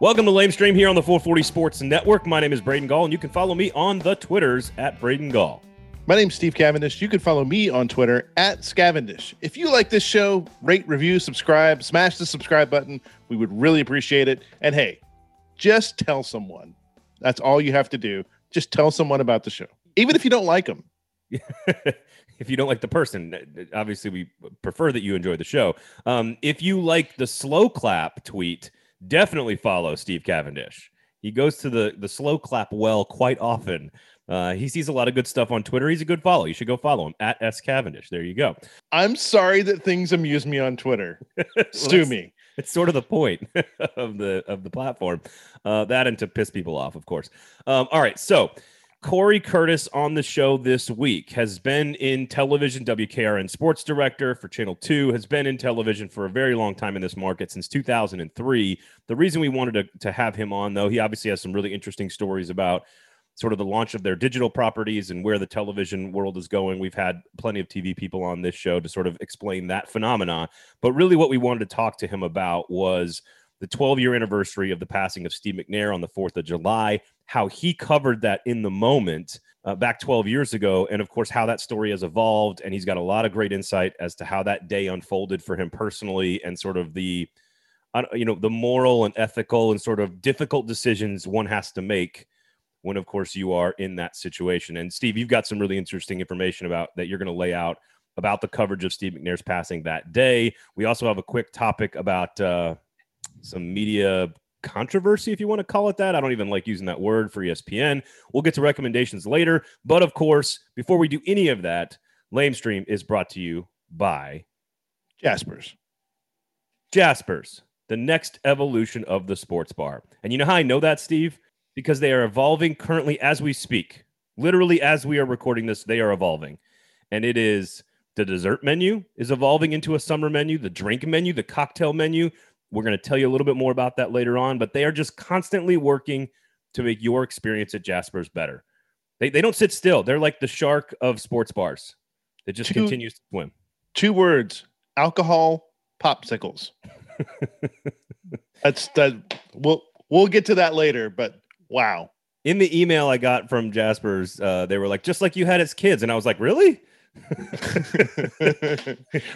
Welcome to Lame Stream here on the 440 Sports Network. My name is Braden Gall, and you can follow me on the Twitters at Braden Gall. My name's Steve Cavendish. You can follow me on Twitter at Scavendish. If you like this show, rate, review, subscribe, smash the subscribe button. We would really appreciate it. And hey, just tell someone. That's all you have to do. Just tell someone about the show, even if you don't like them. if you don't like the person, obviously we prefer that you enjoy the show. Um, if you like the slow clap tweet, definitely follow Steve Cavendish. He goes to the the slow clap well quite often. Uh, he sees a lot of good stuff on Twitter. He's a good follow. You should go follow him at S Cavendish. There you go. I'm sorry that things amuse me on Twitter. Sue me. It's sort of the point of the of the platform. Uh, that and to piss people off, of course. Um, all right, so Corey Curtis on the show this week has been in television, WKRN sports director for Channel 2, has been in television for a very long time in this market since 2003. The reason we wanted to, to have him on, though, he obviously has some really interesting stories about sort of the launch of their digital properties and where the television world is going. We've had plenty of TV people on this show to sort of explain that phenomenon. But really, what we wanted to talk to him about was the 12 year anniversary of the passing of Steve McNair on the 4th of July, how he covered that in the moment uh, back 12 years ago, and of course, how that story has evolved. And he's got a lot of great insight as to how that day unfolded for him personally and sort of the uh, you know the moral and ethical and sort of difficult decisions one has to make when of course you are in that situation and steve you've got some really interesting information about that you're going to lay out about the coverage of steve mcnair's passing that day we also have a quick topic about uh, some media controversy, if you want to call it that. I don't even like using that word for ESPN. We'll get to recommendations later. But of course, before we do any of that, Lame Stream is brought to you by Jaspers. Jaspers, the next evolution of the sports bar. And you know how I know that, Steve? Because they are evolving currently as we speak. Literally, as we are recording this, they are evolving. And it is the dessert menu is evolving into a summer menu, the drink menu, the cocktail menu. We're going to tell you a little bit more about that later on, but they are just constantly working to make your experience at Jasper's better. They, they don't sit still. They're like the shark of sports bars. It just two, continues to swim. Two words alcohol popsicles. That's that. We'll, we'll get to that later, but wow. In the email I got from Jasper's, uh, they were like, just like you had as kids. And I was like, really?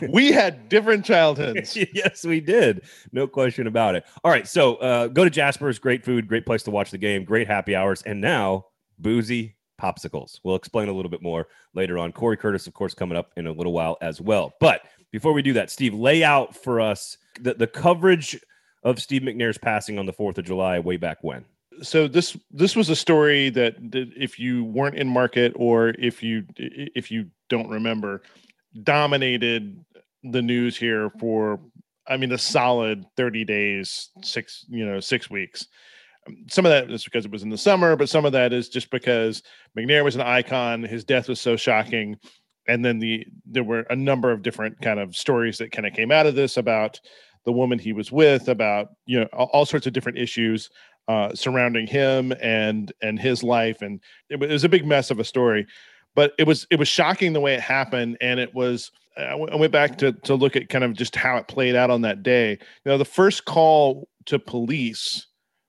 we had different childhoods. yes, we did. No question about it. All right. So uh, go to Jasper's. Great food, great place to watch the game, great happy hours, and now boozy popsicles. We'll explain a little bit more later on. Corey Curtis, of course, coming up in a little while as well. But before we do that, Steve, lay out for us the, the coverage of Steve McNair's passing on the 4th of July way back when so this this was a story that, that if you weren't in market or if you if you don't remember dominated the news here for i mean a solid 30 days six you know six weeks. Some of that is because it was in the summer but some of that is just because mcnair was an icon. His death was so shocking. And then the there were a number of different kind of stories that kind of came out of this about the woman he was with about you know all sorts of different issues uh, surrounding him and and his life, and it was a big mess of a story. But it was it was shocking the way it happened, and it was. I went back to to look at kind of just how it played out on that day. You know, the first call to police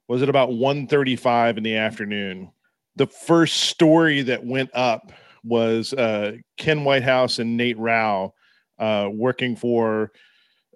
was at about 1.35 in the afternoon. The first story that went up was uh, Ken Whitehouse and Nate Rau uh, working for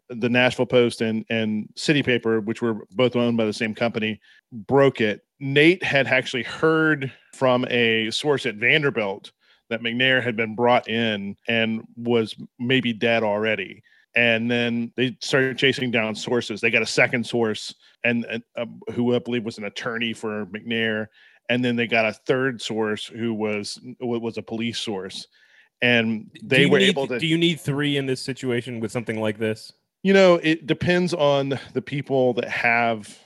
the Nashville Post and and City Paper, which were both owned by the same company, broke it. Nate had actually heard from a source at Vanderbilt that McNair had been brought in and was maybe dead already. And then they started chasing down sources. They got a second source, and, and uh, who I believe was an attorney for McNair. And then they got a third source who was was a police source, and they were need, able to. Do you need three in this situation with something like this? You know, it depends on the people that have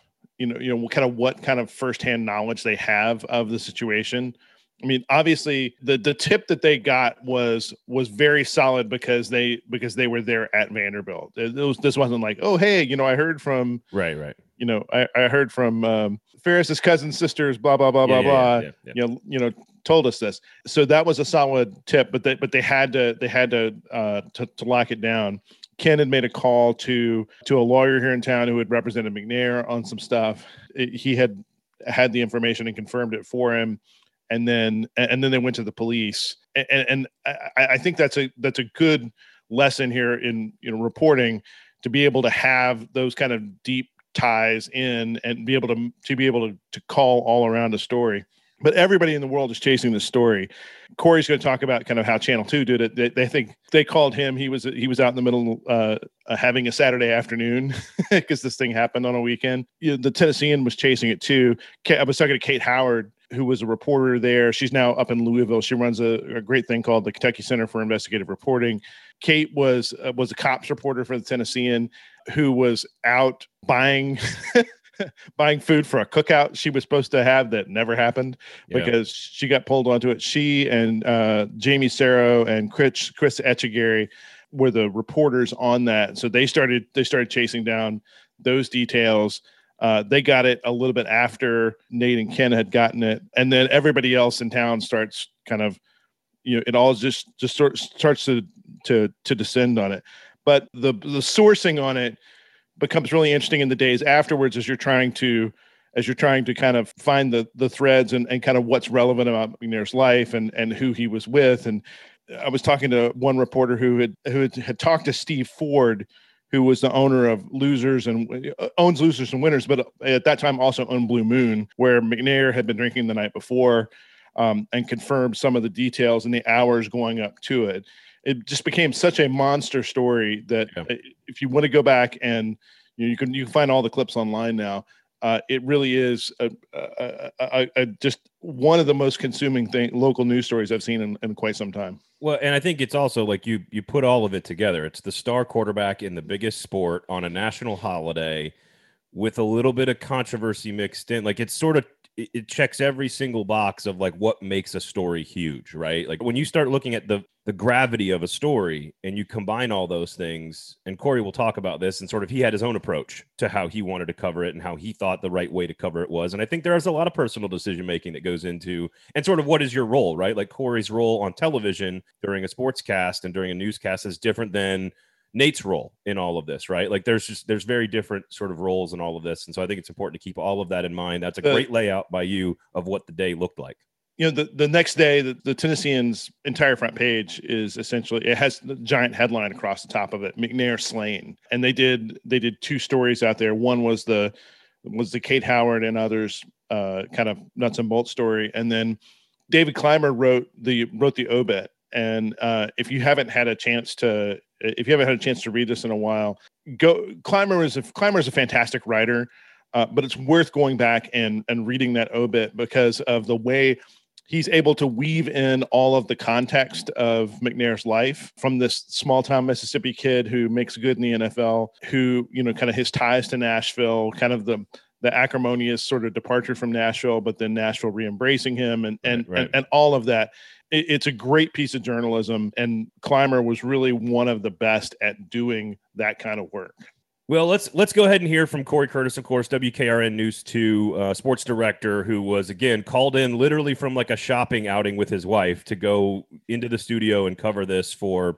you know, you know, kind of what kind of firsthand knowledge they have of the situation. I mean, obviously, the the tip that they got was was very solid because they because they were there at Vanderbilt. It, was this wasn't like, oh, hey, you know, I heard from right, right. You know, I, I heard from um, Ferris's cousin sisters, blah blah blah yeah, blah yeah, blah. Yeah, you know, you know, told us this. So that was a solid tip, but they but they had to they had to uh, to, to lock it down. Ken had made a call to to a lawyer here in town who had represented McNair on some stuff. It, he had had the information and confirmed it for him, and then and then they went to the police. And, and I, I think that's a that's a good lesson here in you know reporting to be able to have those kind of deep ties in and be able to to be able to, to call all around a story but everybody in the world is chasing this story. Corey's going to talk about kind of how Channel Two did it. They, they think they called him. He was he was out in the middle uh, uh, having a Saturday afternoon because this thing happened on a weekend. You know, the Tennessean was chasing it too. I was talking to Kate Howard, who was a reporter there. She's now up in Louisville. She runs a, a great thing called the Kentucky Center for Investigative Reporting. Kate was uh, was a cops reporter for the Tennessean who was out buying buying food for a cookout she was supposed to have that never happened yeah. because she got pulled onto it. She and uh, Jamie Sarrio and Chris Chris Echegaray were the reporters on that. So they started they started chasing down those details. Uh, they got it a little bit after Nate and Ken had gotten it, and then everybody else in town starts kind of, you know, it all just just sort starts to to to descend on it. But the the sourcing on it becomes really interesting in the days afterwards as you're trying to as you're trying to kind of find the the threads and, and kind of what's relevant about McNair's life and and who he was with. And I was talking to one reporter who had who had, had talked to Steve Ford, who was the owner of Losers and uh, owns Losers and Winners, but at that time also owned Blue Moon, where McNair had been drinking the night before, um, and confirmed some of the details and the hours going up to it it just became such a monster story that yeah. if you want to go back and you, know, you can you can find all the clips online now. Uh, it really is a, a, a, a, just one of the most consuming thing local news stories I've seen in, in, quite some time. Well, and I think it's also like you you put all of it together. It's the star quarterback in the biggest sport on a national holiday with a little bit of controversy mixed in. Like it's sort of it checks every single box of like what makes a story huge, right? Like when you start looking at the the gravity of a story and you combine all those things, and Corey will talk about this and sort of he had his own approach to how he wanted to cover it and how he thought the right way to cover it was. And I think there's a lot of personal decision making that goes into and sort of what is your role, right? Like Corey's role on television during a sports cast and during a newscast is different than Nate's role in all of this, right? Like there's just there's very different sort of roles in all of this, and so I think it's important to keep all of that in mind. That's a great layout by you of what the day looked like. You know, the, the next day, the, the Tennessean's entire front page is essentially it has the giant headline across the top of it, McNair slain, and they did they did two stories out there. One was the was the Kate Howard and others uh, kind of nuts and bolts story, and then David Climer wrote the wrote the obit. And uh, if you haven't had a chance to if you haven't had a chance to read this in a while, go. Climer is a Climer is a fantastic writer, uh, but it's worth going back and and reading that obit because of the way he's able to weave in all of the context of McNair's life from this small town Mississippi kid who makes good in the NFL, who you know kind of his ties to Nashville, kind of the the acrimonious sort of departure from Nashville, but then Nashville re-embracing him and and, right, right. and and all of that it's a great piece of journalism and climer was really one of the best at doing that kind of work. Well let's let's go ahead and hear from corey curtis of course wkrn news 2 uh, sports director who was again called in literally from like a shopping outing with his wife to go into the studio and cover this for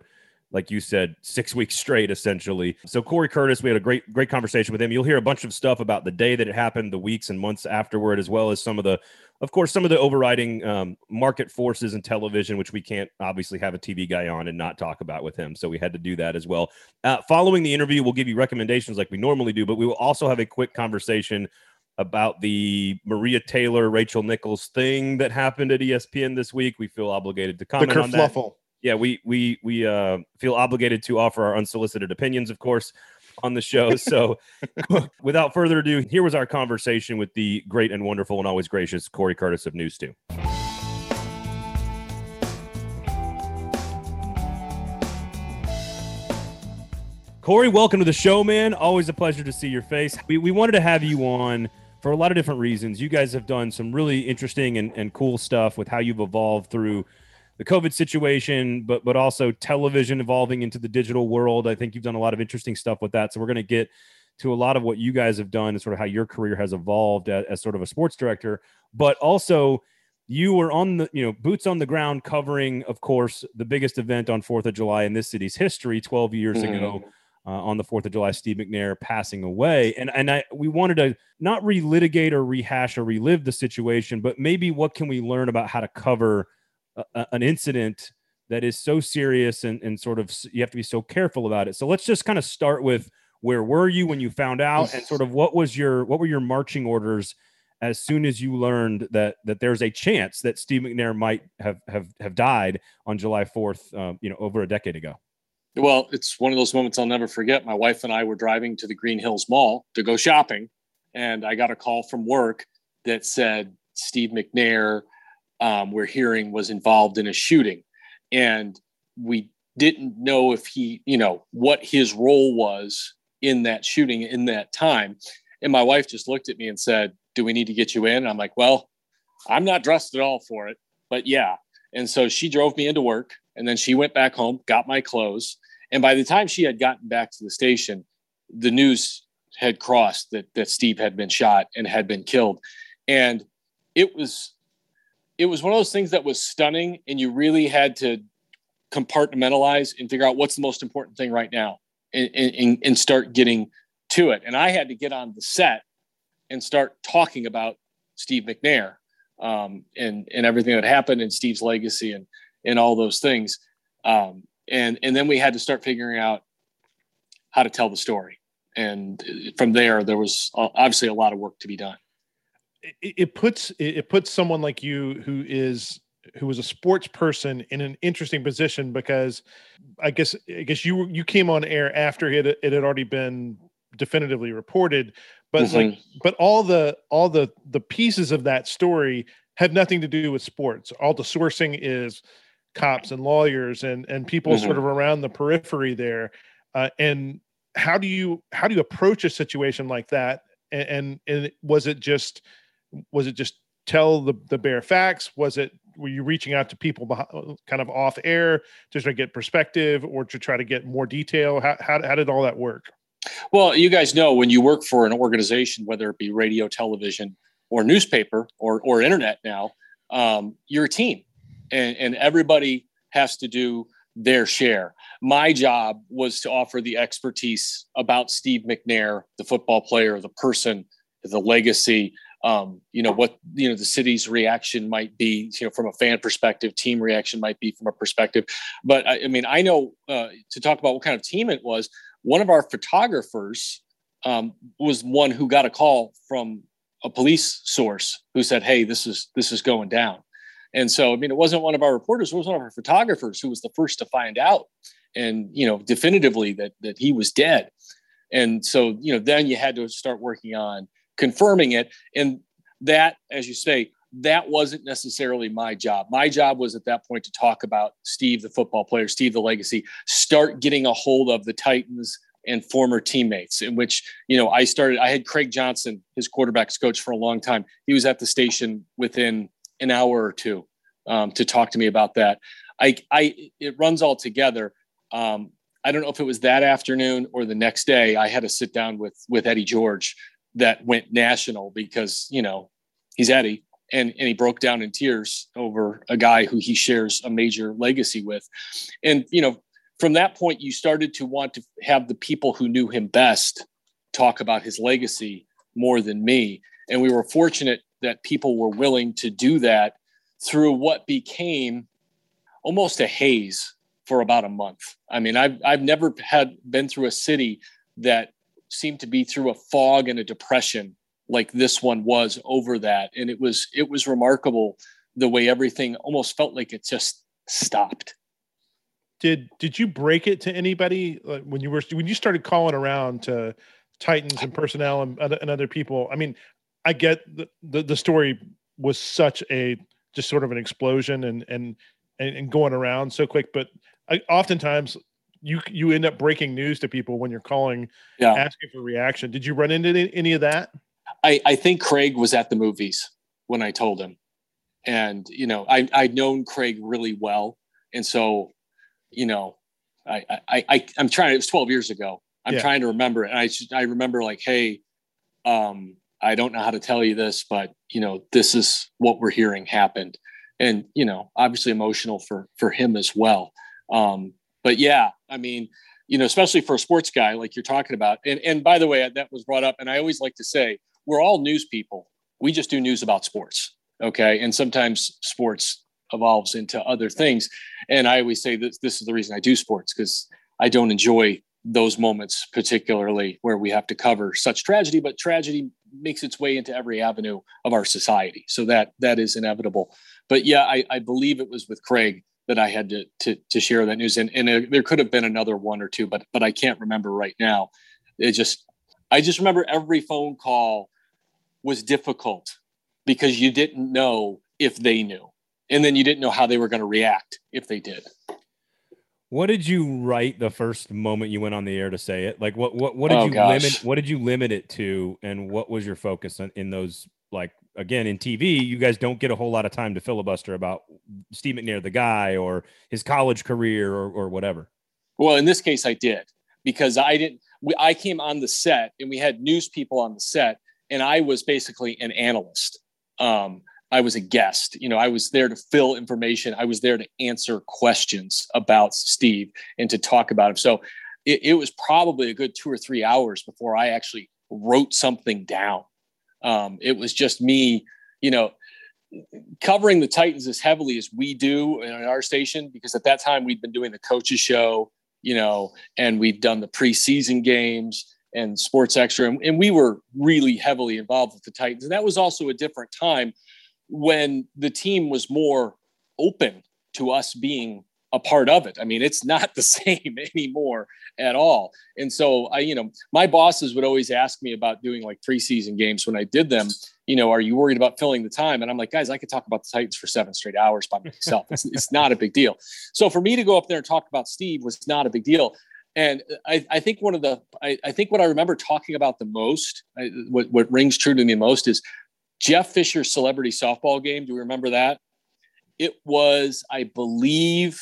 like you said, six weeks straight, essentially. So Corey Curtis, we had a great, great conversation with him. You'll hear a bunch of stuff about the day that it happened, the weeks and months afterward, as well as some of the of course, some of the overriding um, market forces in television, which we can't obviously have a TV guy on and not talk about with him. So we had to do that as well. Uh, following the interview, we'll give you recommendations like we normally do, but we will also have a quick conversation about the Maria Taylor, Rachel Nichols thing that happened at ESPN this week. We feel obligated to comment on that. Yeah, we we we uh, feel obligated to offer our unsolicited opinions, of course on the show. So, without further ado, here was our conversation with the great and wonderful and always gracious Corey Curtis of News 2. Corey, welcome to the show, man. Always a pleasure to see your face. We, we wanted to have you on for a lot of different reasons. You guys have done some really interesting and, and cool stuff with how you've evolved through the COVID situation, but but also television evolving into the digital world. I think you've done a lot of interesting stuff with that. So we're going to get to a lot of what you guys have done and sort of how your career has evolved as, as sort of a sports director, but also you were on the you know boots on the ground covering, of course, the biggest event on Fourth of July in this city's history 12 years mm-hmm. ago. uh, on the 4th of July, Steve McNair passing away. And, and I, we wanted to not relitigate or rehash or relive the situation, but maybe what can we learn about how to cover a, an incident that is so serious and, and sort of you have to be so careful about it. So let's just kind of start with where were you when you found out and sort of what was your what were your marching orders as soon as you learned that that there's a chance that Steve McNair might have have have died on July 4th, um, you know, over a decade ago. Well, it's one of those moments I'll never forget. My wife and I were driving to the Green Hills Mall to go shopping, and I got a call from work that said Steve McNair, um, we're hearing, was involved in a shooting, and we didn't know if he, you know, what his role was in that shooting in that time. And my wife just looked at me and said, "Do we need to get you in?" And I'm like, "Well, I'm not dressed at all for it, but yeah." And so she drove me into work, and then she went back home, got my clothes, and by the time she had gotten back to the station, the news had crossed that that Steve had been shot and had been killed. And it was it was one of those things that was stunning and you really had to compartmentalize and figure out what's the most important thing right now and, and, and start getting to it. And I had to get on the set and start talking about Steve McNair um, and and everything that happened and Steve's legacy and and all those things. Um, and and then we had to start figuring out how to tell the story and from there there was obviously a lot of work to be done it, it puts it puts someone like you who is who was a sports person in an interesting position because i guess i guess you you came on air after it, it had already been definitively reported but mm-hmm. like but all the all the the pieces of that story have nothing to do with sports all the sourcing is cops and lawyers and and people mm-hmm. sort of around the periphery there uh, and how do you how do you approach a situation like that and, and, and was it just was it just tell the the bare facts was it were you reaching out to people kind of off air to try to get perspective or to try to get more detail how, how, how did all that work well you guys know when you work for an organization whether it be radio television or newspaper or or internet now um, you're a team and, and everybody has to do their share. My job was to offer the expertise about Steve McNair, the football player, the person, the legacy. Um, you know what you know the city's reaction might be, you know, from a fan perspective, team reaction might be from a perspective. But I, I mean, I know uh, to talk about what kind of team it was. One of our photographers um, was one who got a call from a police source who said, "Hey, this is this is going down." And so, I mean, it wasn't one of our reporters; it was one of our photographers who was the first to find out, and you know, definitively that that he was dead. And so, you know, then you had to start working on confirming it. And that, as you say, that wasn't necessarily my job. My job was at that point to talk about Steve, the football player, Steve, the legacy, start getting a hold of the Titans and former teammates in which you know i started i had craig johnson his quarterbacks coach for a long time he was at the station within an hour or two um, to talk to me about that. I, I, it runs all together. Um, I don't know if it was that afternoon or the next day. I had to sit down with with Eddie George that went national because you know he's Eddie and and he broke down in tears over a guy who he shares a major legacy with, and you know from that point you started to want to have the people who knew him best talk about his legacy more than me, and we were fortunate that people were willing to do that through what became almost a haze for about a month. I mean, I've I've never had been through a city that seemed to be through a fog and a depression like this one was over that, and it was it was remarkable the way everything almost felt like it just stopped. Did did you break it to anybody like when you were when you started calling around to Titans and personnel and, and other people? I mean, I get the, the, the story was such a just sort of an explosion and and and, going around so quick, but I, oftentimes you you end up breaking news to people when you're calling yeah. asking for reaction. Did you run into any, any of that? I, I think Craig was at the movies when I told him. And, you know, I, I'd known Craig really well. And so, you know, I, I, I, I'm trying, it was 12 years ago. I'm yeah. trying to remember. And I, I remember like, Hey, um, I don't know how to tell you this, but you know, this is what we're hearing happened. And, you know, obviously emotional for, for him as well. Um, but yeah, I mean, you know, especially for a sports guy like you're talking about. And and by the way, that was brought up, and I always like to say we're all news people. We just do news about sports, okay? And sometimes sports evolves into other things. And I always say that this is the reason I do sports because I don't enjoy those moments particularly where we have to cover such tragedy but tragedy makes its way into every avenue of our society so that that is inevitable but yeah i, I believe it was with craig that i had to to, to share that news. And, and uh, there could have been another one or two but but i can't remember right now. It just i just remember every phone call was difficult because you didn't know if they knew. And then you didn't know how they were going to react if they did. What did you write the first moment you went on the air to say it? Like what what what did Oh, you gosh. limit what did you limit it to? And what was your focus on, in those like again in TV you guys don't get a whole lot of time to filibuster about Steve McNair the guy or his college career or or whatever. Well, in this case, I did because I didn't. We, I came on the set and we had news people on the set, and I was basically an analyst. Um, I was a guest. You know, I was there to fill information. I was there to answer questions about Steve and to talk about him. So it, it was probably a good two or three hours before I actually wrote something down. Um, it was just me, you know, covering the Titans as heavily as we do in our station, because at that time we'd been doing the coaches show, you know, and we'd done the preseason games and sports extra. And, and we were really heavily involved with the Titans. And that was also a different time when the team was more open to us being a part of it. I mean, it's not the same anymore at all. And so I, you know, my bosses would always ask me about doing like preseason games when I did them. You know, are you worried about filling the time? And I'm like, guys, I could talk about the Titans for seven straight hours by myself. It's, it's not a big deal. So for me to go up there and talk about Steve was not a big deal. And I, I think one of the, I, I think what I remember talking about the most, I, what, what rings true to me most is Jeff Fisher's celebrity softball game. Do you remember that? It was, I believe,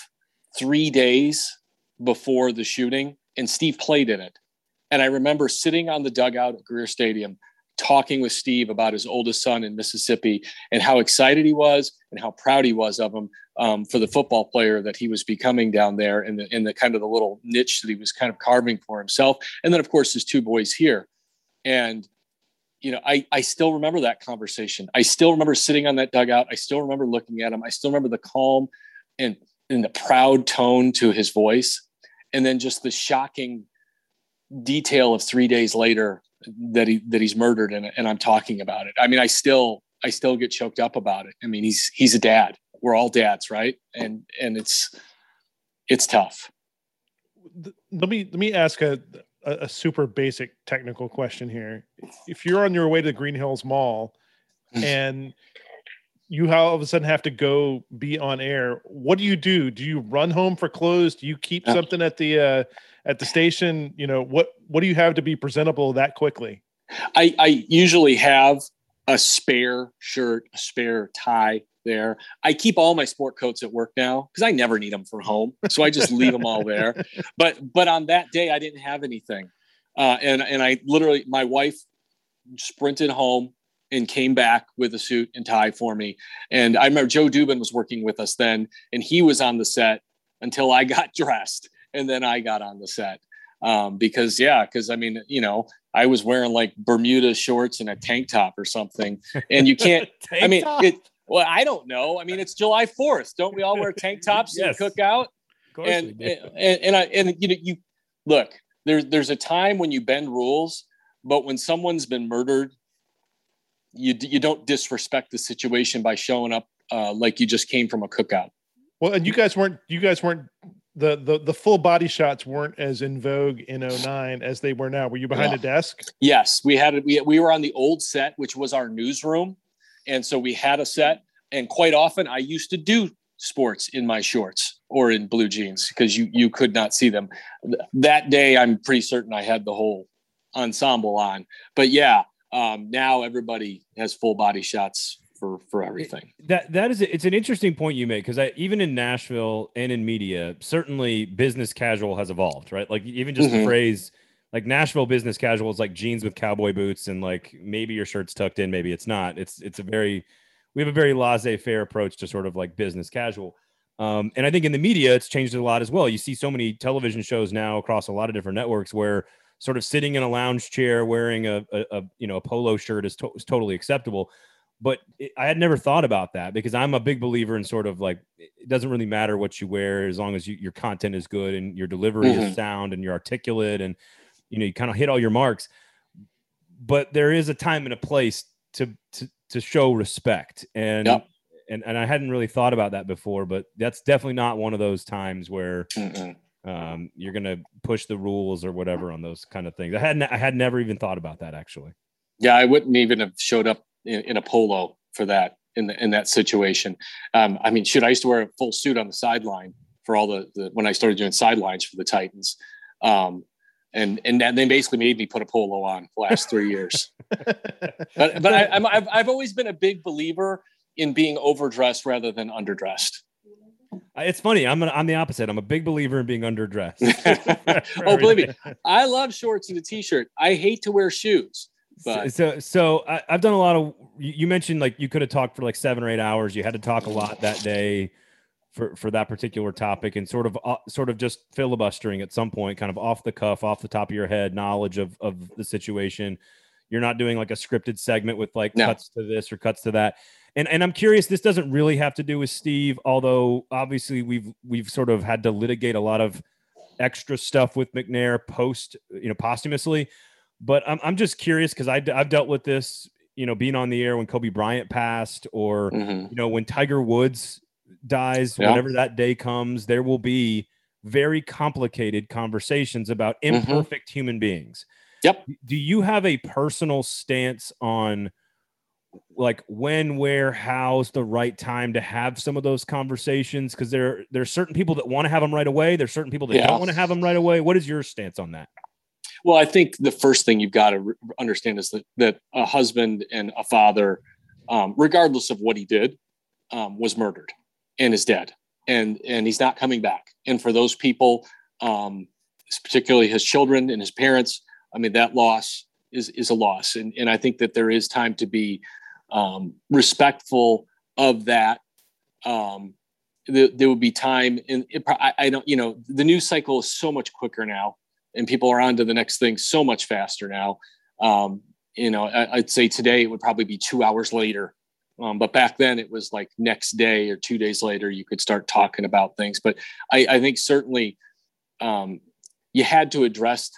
three days before the shooting, and Steve played in it. And I remember sitting on the dugout at Greer Stadium talking with Steve about his oldest son in Mississippi and how excited he was and how proud he was of him um, for the football player that he was becoming down there in the in the kind of the little niche that he was kind of carving for himself. And then of course his two boys here. And you know, I, I still remember that conversation. I still remember sitting on that dugout. I still remember looking at him. I still remember the calm and, and the proud tone to his voice. And then just the shocking detail of three days later that he that he's murdered and, and I'm talking about it. I mean, I still I still get choked up about it. I mean, he's he's a dad. We're all dads, right? And and it's it's tough. let me let me ask a, a a super basic technical question here. If you're on your way to the Green Hills Mall hmm. and you all of a sudden have to go be on air, what do you do? Do you run home for clothes? Do you keep Yeah. something at the uh, at the station? You know what what do you have to be presentable that quickly? I, I usually have a spare shirt, a spare tie there. I keep all my sport coats at work now because I never need them for home, so I just leave them all there. But but on that day, I didn't have anything, uh, and and I literally my wife sprinted home and came back with a suit and tie for me. And I remember Joe Dubin was working with us then, and he was on the set until I got dressed, and then I got on the set. Um, because yeah, because I mean, you know, I was wearing like Bermuda shorts and a tank top or something, and you can't. I mean, it. Well, I don't know. I mean, it's July Fourth. Don't we all wear tank tops Yes. and cook out? Of course we and, and and I and you know you look there's there's a time when you bend rules, but when someone's been murdered, you you don't disrespect the situation by showing up uh, like you just came from a cookout. Well, and you guys weren't you guys weren't the the the full body shots weren't as in vogue in 09 as they were now. Were you behind Yeah. a desk? Yes, we had we we were on the old set, which was our newsroom, and so we had a set. And quite often, I used to do sports in my shorts or in blue jeans because you you could not see them. That day, I'm pretty certain I had the whole ensemble on. But yeah, um, now everybody has full body shots for for everything. that that is it's an interesting point you make because I even in Nashville and in media, certainly business casual has evolved, right? Like even just the Mhm. phrase like Nashville business casual is like jeans with cowboy boots and like maybe your shirt's tucked in, maybe it's not. It's it's a very we have a very laissez-faire approach to sort of like business casual. Um, and I think in the media, it's changed a lot as well. You see so many television shows now across a lot of different networks where sort of sitting in a lounge chair wearing a, a, a you know a polo shirt is, to- is totally acceptable. But it, I had never thought about that because I'm a big believer in sort of like it doesn't really matter what you wear as long as you, your content is good and your delivery Mhm. is sound and you're articulate and you know you kind of hit all your marks. But there is a time and a place to to to show respect and Yep. and and I hadn't really thought about that before, but that's definitely not one of those times where Mm-mm. Um, you're gonna push the rules or whatever on those kind of things. I hadn't I had never even thought about that actually. Yeah, I wouldn't even have showed up in, in a polo for that in the, in that situation. Um, I mean, shoot, I used to wear a full suit on the sideline for all the, the when I started doing sidelines for the Titans. Um, and and then they basically made me put a polo on the last three years. But but I, I'm, I've I've always been a big believer in being overdressed rather than underdressed. It's funny. I'm an, I'm the opposite. I'm a big believer in being underdressed. oh, believe me, I love shorts and a t-shirt. I hate to wear shoes. So But- so, so I, I've done a lot of. You you mentioned like you could have talked for like seven or eight hours. You had to talk a lot that day for for that particular topic, and sort of uh, sort of just filibustering at some point, kind of off the cuff, off the top of your head, knowledge of of the situation. You're not doing like a scripted segment with like No. cuts to this or cuts to that. And and I'm curious. This doesn't really have to do with Steve, although obviously we've we've sort of had to litigate a lot of extra stuff with McNair post, you know, posthumously. But I'm I'm just curious because I I've dealt with this, you know, being on the air when Kobe Bryant passed, or Mhm. you know, when Tiger Woods dies, Yeah. whenever that day comes, there will be very complicated conversations about Mhm. imperfect human beings. Yep. Do you have a personal stance on like when, where, how's the right time to have some of those conversations? Because there there's certain people that want to have them right away. There's certain people that Yeah. don't want to have them right away. What is your stance on that? Well, I think the first thing you've got to understand is that that a husband and a father, um, regardless of what he did, um, was murdered and is dead, and and he's not coming back. And for those people, um, particularly his children and his parents, I mean that loss is is a loss, and and I think that there is time to be um, respectful of that. Um, there, there would be time, and it, I, I don't, you know, the news cycle is so much quicker now and people are on to the next thing so much faster now. Um, you know, I, I'd say today it would probably be two hours later. Um, but back then it was like next day or two days later, you could start talking about things. But I, I think certainly um, you had to address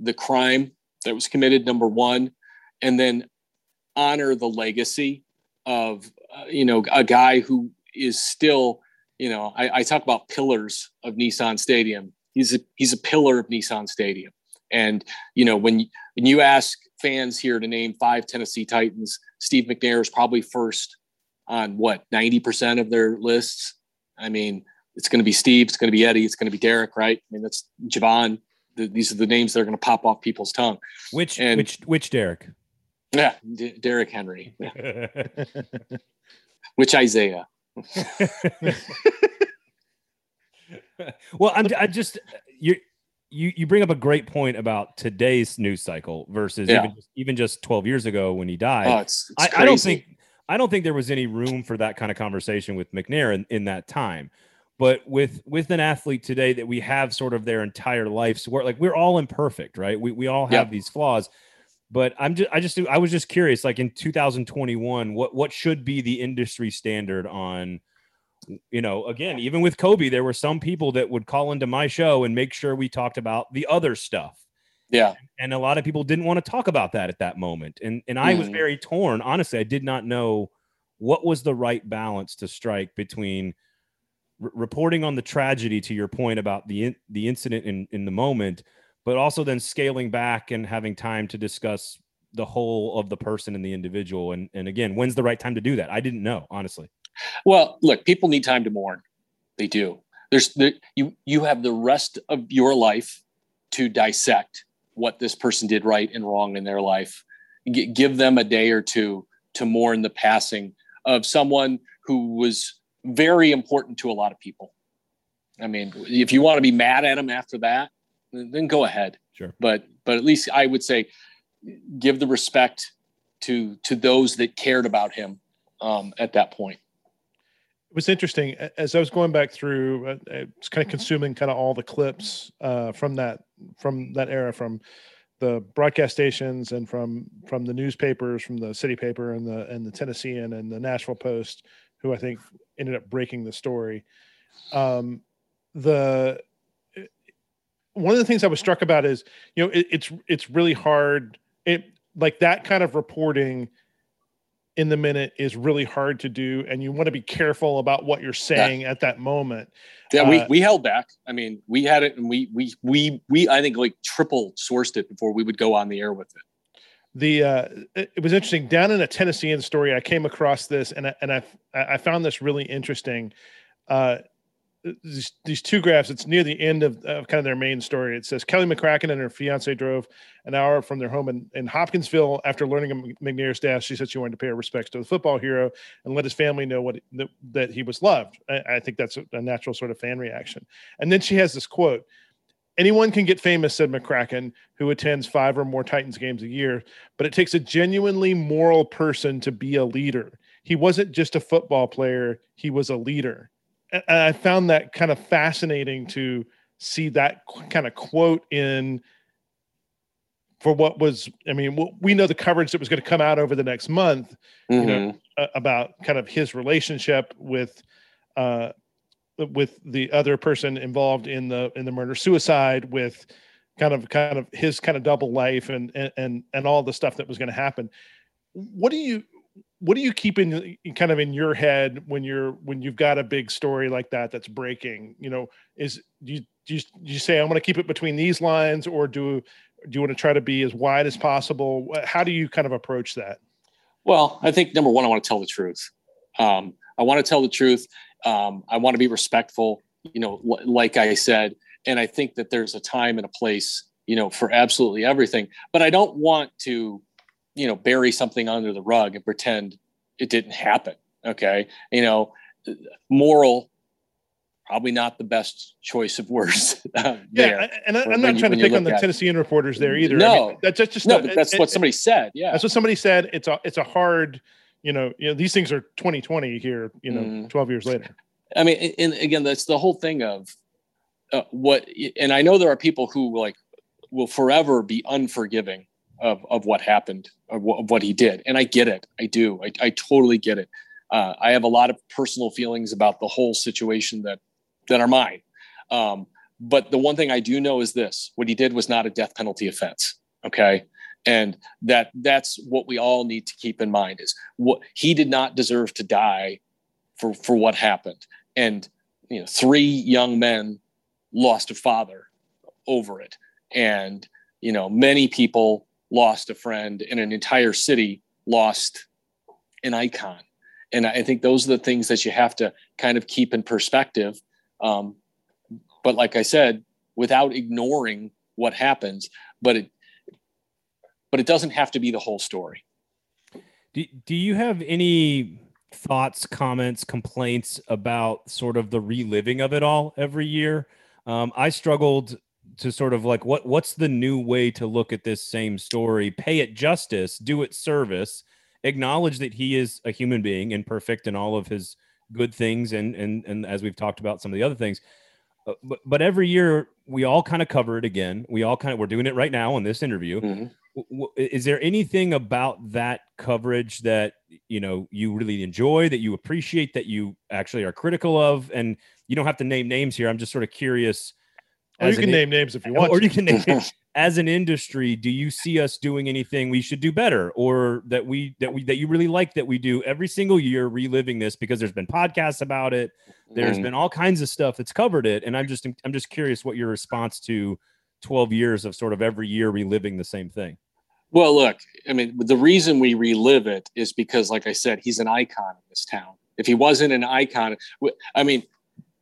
the crime that was committed, number one, and then honor the legacy of, uh, you know, a guy who is still, you know, I, I talk about pillars of Nissan Stadium he's a he's a pillar of Nissan Stadium. And you know, when when you ask fans here to name five Tennessee Titans, Steve McNair is probably first on what ninety percent of their lists. I mean, it's going to be Steve, it's going to be Eddie, it's going to be Derrick, right? I mean, that's Jevon. The, these are the names that are going to pop off people's tongue. Which And- which which Derrick? Yeah, D- Derrick Henry, yeah. which Isaiah. well, I'm I just you you you bring up a great point about today's news cycle versus Yeah. even just, even just 12 years ago when he died. Oh, it's, it's I, I don't think I don't think there was any room for that kind of conversation with McNair in, in that time. But with with an athlete today that we have sort of their entire life's work, like we're all imperfect, right? We we all have Yep. these flaws. But I'm just I just I was just curious, like in 2021, what what should be the industry standard on you know, again, even with Kobe, there were some people that would call into my show and make sure we talked about the other stuff. Yeah, and a lot of people didn't want to talk about that at that moment. And and i was Mhm. very torn. Honestly i did not know what was the right balance to strike between r- reporting on the tragedy to your point about the in, the incident in in the moment but also then scaling back and having time to discuss the whole of the person and the individual and and again when's the right time to do that i didn't know honestly Well, look, people need time to mourn. They do. There's the, you you have the rest of your life to dissect what this person did right and wrong in their life. G- give them a day or two to mourn the passing of someone who was very important to a lot of people. I mean, if you want to be mad at them after that, then then go ahead. Sure. But but at least I would say give the respect to to those that cared about him um, at that point. It was interesting as I was going back through. Uh, it's kind of consuming kind of all the clips uh, from that from that era, from the broadcast stations and from from the newspapers, from the city paper and the and the Tennessean and the Nashville Post, who I think ended up breaking the story. Um, the one of the things I was struck about is you know it, it's it's really hard. It like that kind of reporting in the minute is really hard to do and you want to be careful about what you're saying yeah. at that moment yeah uh, we, we held back i mean we had it and we we we we i think like triple sourced it before we would go on the air with it the uh it was interesting down in a tennessean story i came across this and I, and i i found this really interesting uh these, these two graphs. It's near the end of, of, kind of their main story. It says Kelly McCracken and her fiance drove an hour from their home in, in Hopkinsville after learning of McNair's death. She said she wanted to pay her respects to the football hero and let his family know what that, that he was loved. I, I think that's a, a natural sort of fan reaction. And then she has this quote. Anyone can get famous, said McCracken, who attends five or more Titans games a year, but it takes a genuinely moral person to be a leader. He wasn't just a football player, he was a leader I found that kind of fascinating to see that kind of quote in for what was i mean we know the coverage that was going to come out over the next month mm-hmm. you know mm-hmm. about kind of his relationship with uh with the other person involved in the in the murder suicide with kind of kind of his kind of double life and and and, and all the stuff that was going to happen what do you what do you keep in kind of in your head when you're when you've got a big story like that that's breaking? You know is do you do you, do you say i'm going to keep it between these lines or do do you want to try to be as wide as possible? How do you kind of approach that? Well i think number one i want to tell the truth. Um, i want to tell the truth. Um, i want to be respectful you know l- like i said and i think that there's a time and a place you know for absolutely everything. But i don't want to you know bury something under the rug and pretend it didn't happen okay? You know moral probably not the best choice of words. Yeah and I, am not trying you, to pick on the tennessean reporters there either. No I mean, that's just, just no, a, but that's it, what somebody said yeah. that's what somebody said. It's a it's a hard you know you know these things are 2020 here you know mm. 12 years later. I mean and again that's the whole thing of uh, what and i know there are people who like will forever be unforgiving of, of what happened, of, of what he did. And I get it. I do. I, I totally get it. Uh, I have a lot of personal feelings about the whole situation that that are mine. Um, but the one thing I do know is this: what he did was not a death penalty offense. Okay, and that that's what we all need to keep in mind is what he did not deserve to die for for what happened. And you know, three young men lost a father over it, and you know, many people lost a friend and an entire city lost an icon. And I think those are the things that you have to kind of keep in perspective. Um, but like I said, without ignoring what happens, but it, but it doesn't have to be the whole story. Do, do you have any thoughts, comments, complaints about sort of the reliving of it all every year? Um, I struggled to sort of like what what's the new way to look at this same story? Pay it justice do it service acknowledge that he is a human being imperfect in all of his good things and and and as we've talked about some of the other things. Uh, but but every year we all kind of cover it again. We all kind of we're doing it right now in this interview. Mm-hmm. w- is there anything about that coverage that you know you really enjoy that you appreciate that you actually are critical of? And you don't have to name names here. I'm just sort of curious or you can name names if you want. Or you can name as an industry. Do you see us doing anything we should do better, or that we that we that you really like that we do every single year, reliving this because there's been podcasts about it. There's mm. been all kinds of stuff that's covered it, and I'm just I'm just curious what your response to 12 years of sort of every year reliving the same thing. Well, look, I mean, the reason we relive it is because, like I said, he's an icon in this town. If he wasn't an icon, I mean,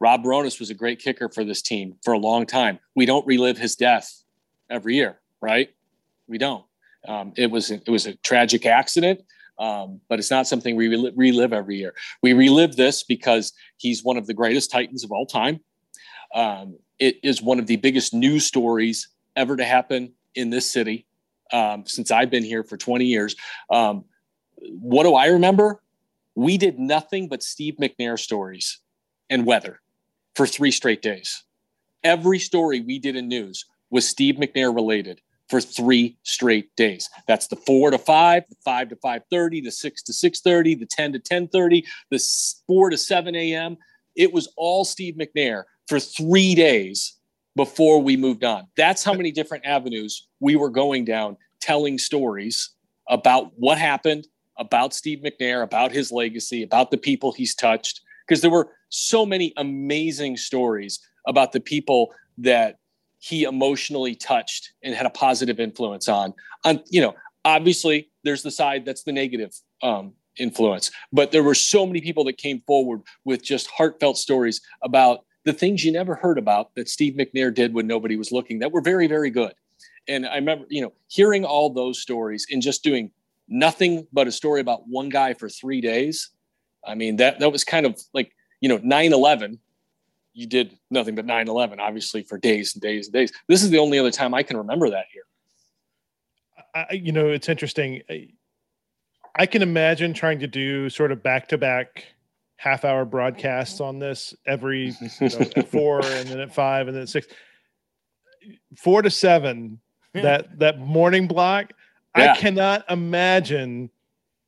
Rob Bironas was a great kicker for this team for a long time. We don't relive his death every year, right? We don't. Um, it was it was a tragic accident, um, but it's not something we relive, relive every year. We relive this because he's one of the greatest Titans of all time. Um, it is one of the biggest news stories ever to happen in this city um, since I've been here for 20 years. Um, what do I remember? We did nothing but Steve McNair stories and weather for three straight days. Every story we did in news was Steve McNair related for three straight days. That's the four to five, the five to five thirty, the six to six thirty, the ten to ten thirty, the four to seven a.m. It was all Steve McNair for three days before we moved on. That's how many different avenues we were going down, telling stories about what happened, about Steve McNair, about his legacy, about the people he's touched. Because there were so many amazing stories about the people that he emotionally touched and had a positive influence on. On you know, obviously there's the side that's the negative um, influence, but there were so many people that came forward with just heartfelt stories about the things you never heard about that Steve McNair did when nobody was looking that were very very good. And I remember, you know, hearing all those stories and just doing nothing but a story about one guy for three days. I mean, that that was kind of like, you know, 9-11 you did nothing but 9-11 obviously for days and days and days this is the only other time i can remember that here I, you know it's interesting i can imagine trying to do sort of back-to-back half hour broadcasts on this every you know, at four and then at five and then at six four to seven yeah. that that morning block yeah. i cannot imagine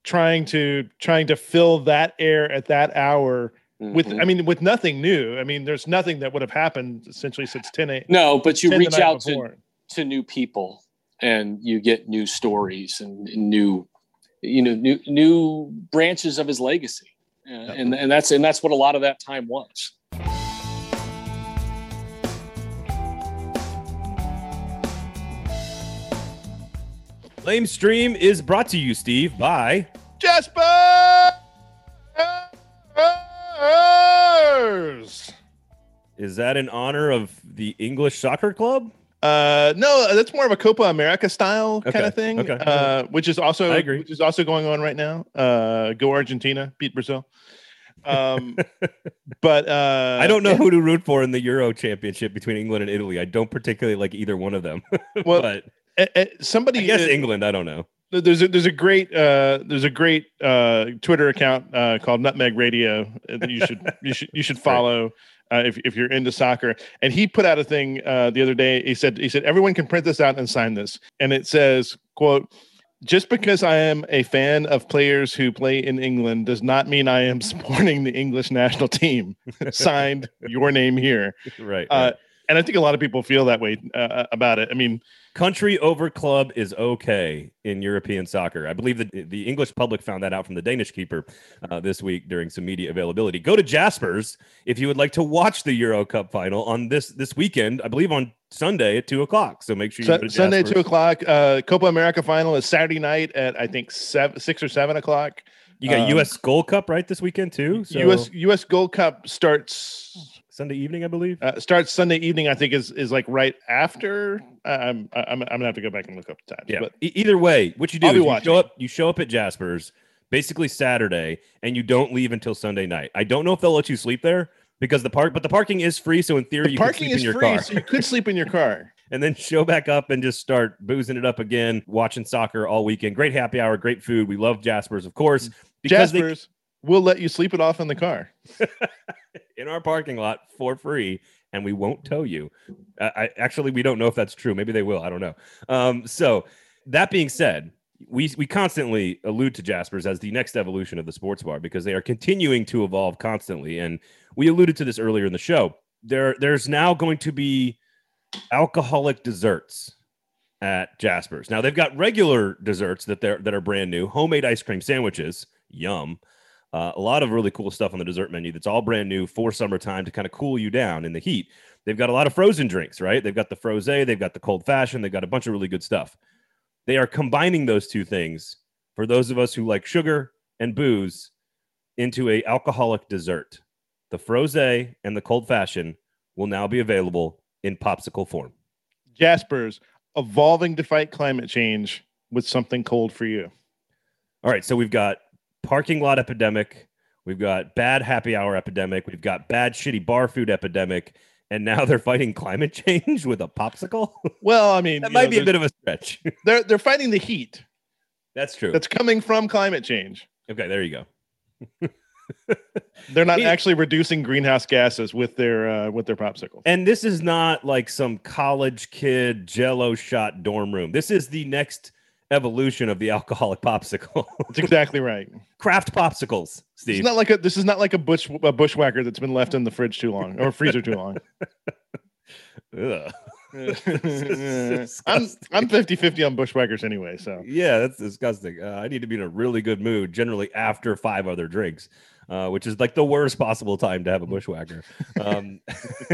trying to trying to fill that air at that hour Mm-hmm. With, I mean, with nothing new. I mean, there's nothing that would have happened essentially since 10 8. No, but you reach out to, to new people and you get new stories and, and new, you know, new, new branches of his legacy. Uh, and, and that's, and that's what a lot of that time was. Lame Stream is brought to you, Steve, by Jasper. Is that in honor of the English soccer club? Uh, no, that's more of a Copa America style okay. kind of thing. Okay. Uh, which is also I agree. which is also going on right now. Uh, go Argentina, beat Brazil. Um, but uh, I don't know who to root for in the Euro Championship between England and Italy. I don't particularly like either one of them. well, but somebody, I guess uh, England. I don't know there's a there's a great uh, there's a great uh, Twitter account uh, called Nutmeg Radio that you should you should you should follow uh, if if you're into soccer. And he put out a thing uh, the other day. He said he said everyone can print this out and sign this, and it says quote. Just because I am a fan of players who play in England does not mean I am supporting the English national team. Signed, your name here. Right. Uh, right. And I think a lot of people feel that way about it. I mean, country over club is okay in European soccer. I believe that the English public found that out from the Danish keeper uh, this week during some media availability. Go to Jasper's if you would like to watch the Euro Cup final on this this weekend. I believe on Sunday at two o'clock. So make sure you S- Sunday two o'clock. Uh, Copa America final is Saturday night at I think seven, six or seven o'clock. You got um, U.S. Gold Cup right this weekend too. So. U.S. U.S. Gold Cup starts Sunday evening, I believe. Uh, starts Sunday evening. I think is is like right after. I'm I'm I'm gonna have to go back and look up the time. Yeah. But e- either way, what you do is you show up. You show up at Jasper's basically Saturday, and you don't leave until Sunday night. I don't know if they'll let you sleep there because the park, but the parking is free. So in theory, the you parking is in your free, car. So you could sleep in your car. and then show back up and just start boozing it up again, watching soccer all weekend. Great happy hour, great food. We love Jasper's, of course. Jasper's. They, we'll let you sleep it off in the car in our parking lot for free and we won't tow you. I, I, actually we don't know if that's true. Maybe they will. I don't know. Um, so that being said we we constantly allude to jaspers as the next evolution of the sports bar because they are continuing to evolve constantly. And we alluded to this earlier in the show. There there's now going to be alcoholic desserts at jaspers. Now they've got regular desserts that they're that are brand new. Homemade ice cream sandwiches. Yum uh, a lot of really cool stuff on the dessert menu that's all brand new for summertime to kind of cool you down in the heat. They've got a lot of frozen drinks, right? They've got the frosé, they've got the cold fashion, they've got a bunch of really good stuff. They are combining those two things for those of us who like sugar and booze into a alcoholic dessert. The frosé and the cold fashion will now be available in popsicle form. Jasper's evolving to fight climate change with something cold for you. All right, so we've got parking lot epidemic. We've got bad happy hour epidemic. We've got bad shitty bar food epidemic. And now they're fighting climate change with a popsicle. Well, I mean, that might know, be a bit of a stretch. they're they're fighting the heat. That's true. That's coming from climate change. Okay, there you go. They're not actually reducing greenhouse gases with their uh, with their popsicles. And this is not like some college kid jello shot dorm room. This is the next evolution of the alcoholic popsicle. That's exactly right. Craft popsicles, Steve. It's not like a this is not like a bush a bushwhacker that's been left in the fridge too long or freezer too long. I'm I'm 50-50 on bushwhackers anyway, so Yeah, that's disgusting. Uh, I need to be in a really good mood, generally after five other drinks, uh, which is like the worst possible time to have a bushwhacker. Um,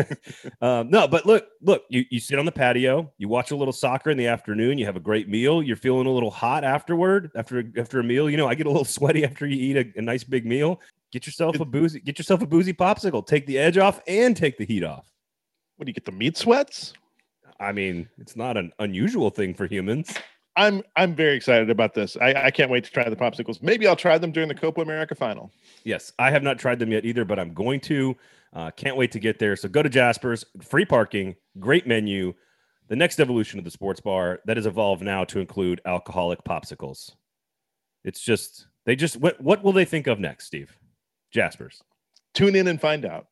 um, no, but look, look, you, you sit on the patio, you watch a little soccer in the afternoon, you have a great meal, you're feeling a little hot afterward, after after a meal. You know, I get a little sweaty after you eat a, a nice big meal. Get yourself a boozy, get yourself a boozy popsicle. Take the edge off and take the heat off. what do you get the meat sweats? I mean, it's not an unusual thing for humans. I'm I'm very excited about this. I, I can't wait to try the popsicles. Maybe I'll try them during the Copa America final. Yes, I have not tried them yet either, but I'm going to. Uh, can't wait to get there. So go to Jasper's, free parking, great menu. The next evolution of the sports bar that has evolved now to include alcoholic popsicles. It's just they just what what will they think of next, Steve? Jasper's. Tune in and find out.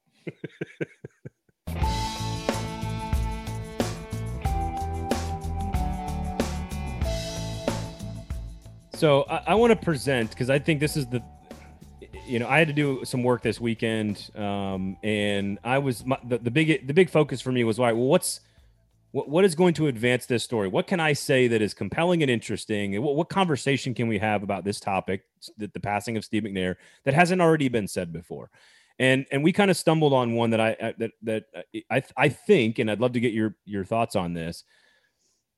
So I, I want to present because I think this is the, you know, I had to do some work this weekend, um, and I was my, the, the big the big focus for me was right. Well, what's what, what is going to advance this story? What can I say that is compelling and interesting? What, what conversation can we have about this topic, the, the passing of Steve McNair, that hasn't already been said before? And and we kind of stumbled on one that I I- that that I I think, and I'd love to get your your thoughts on this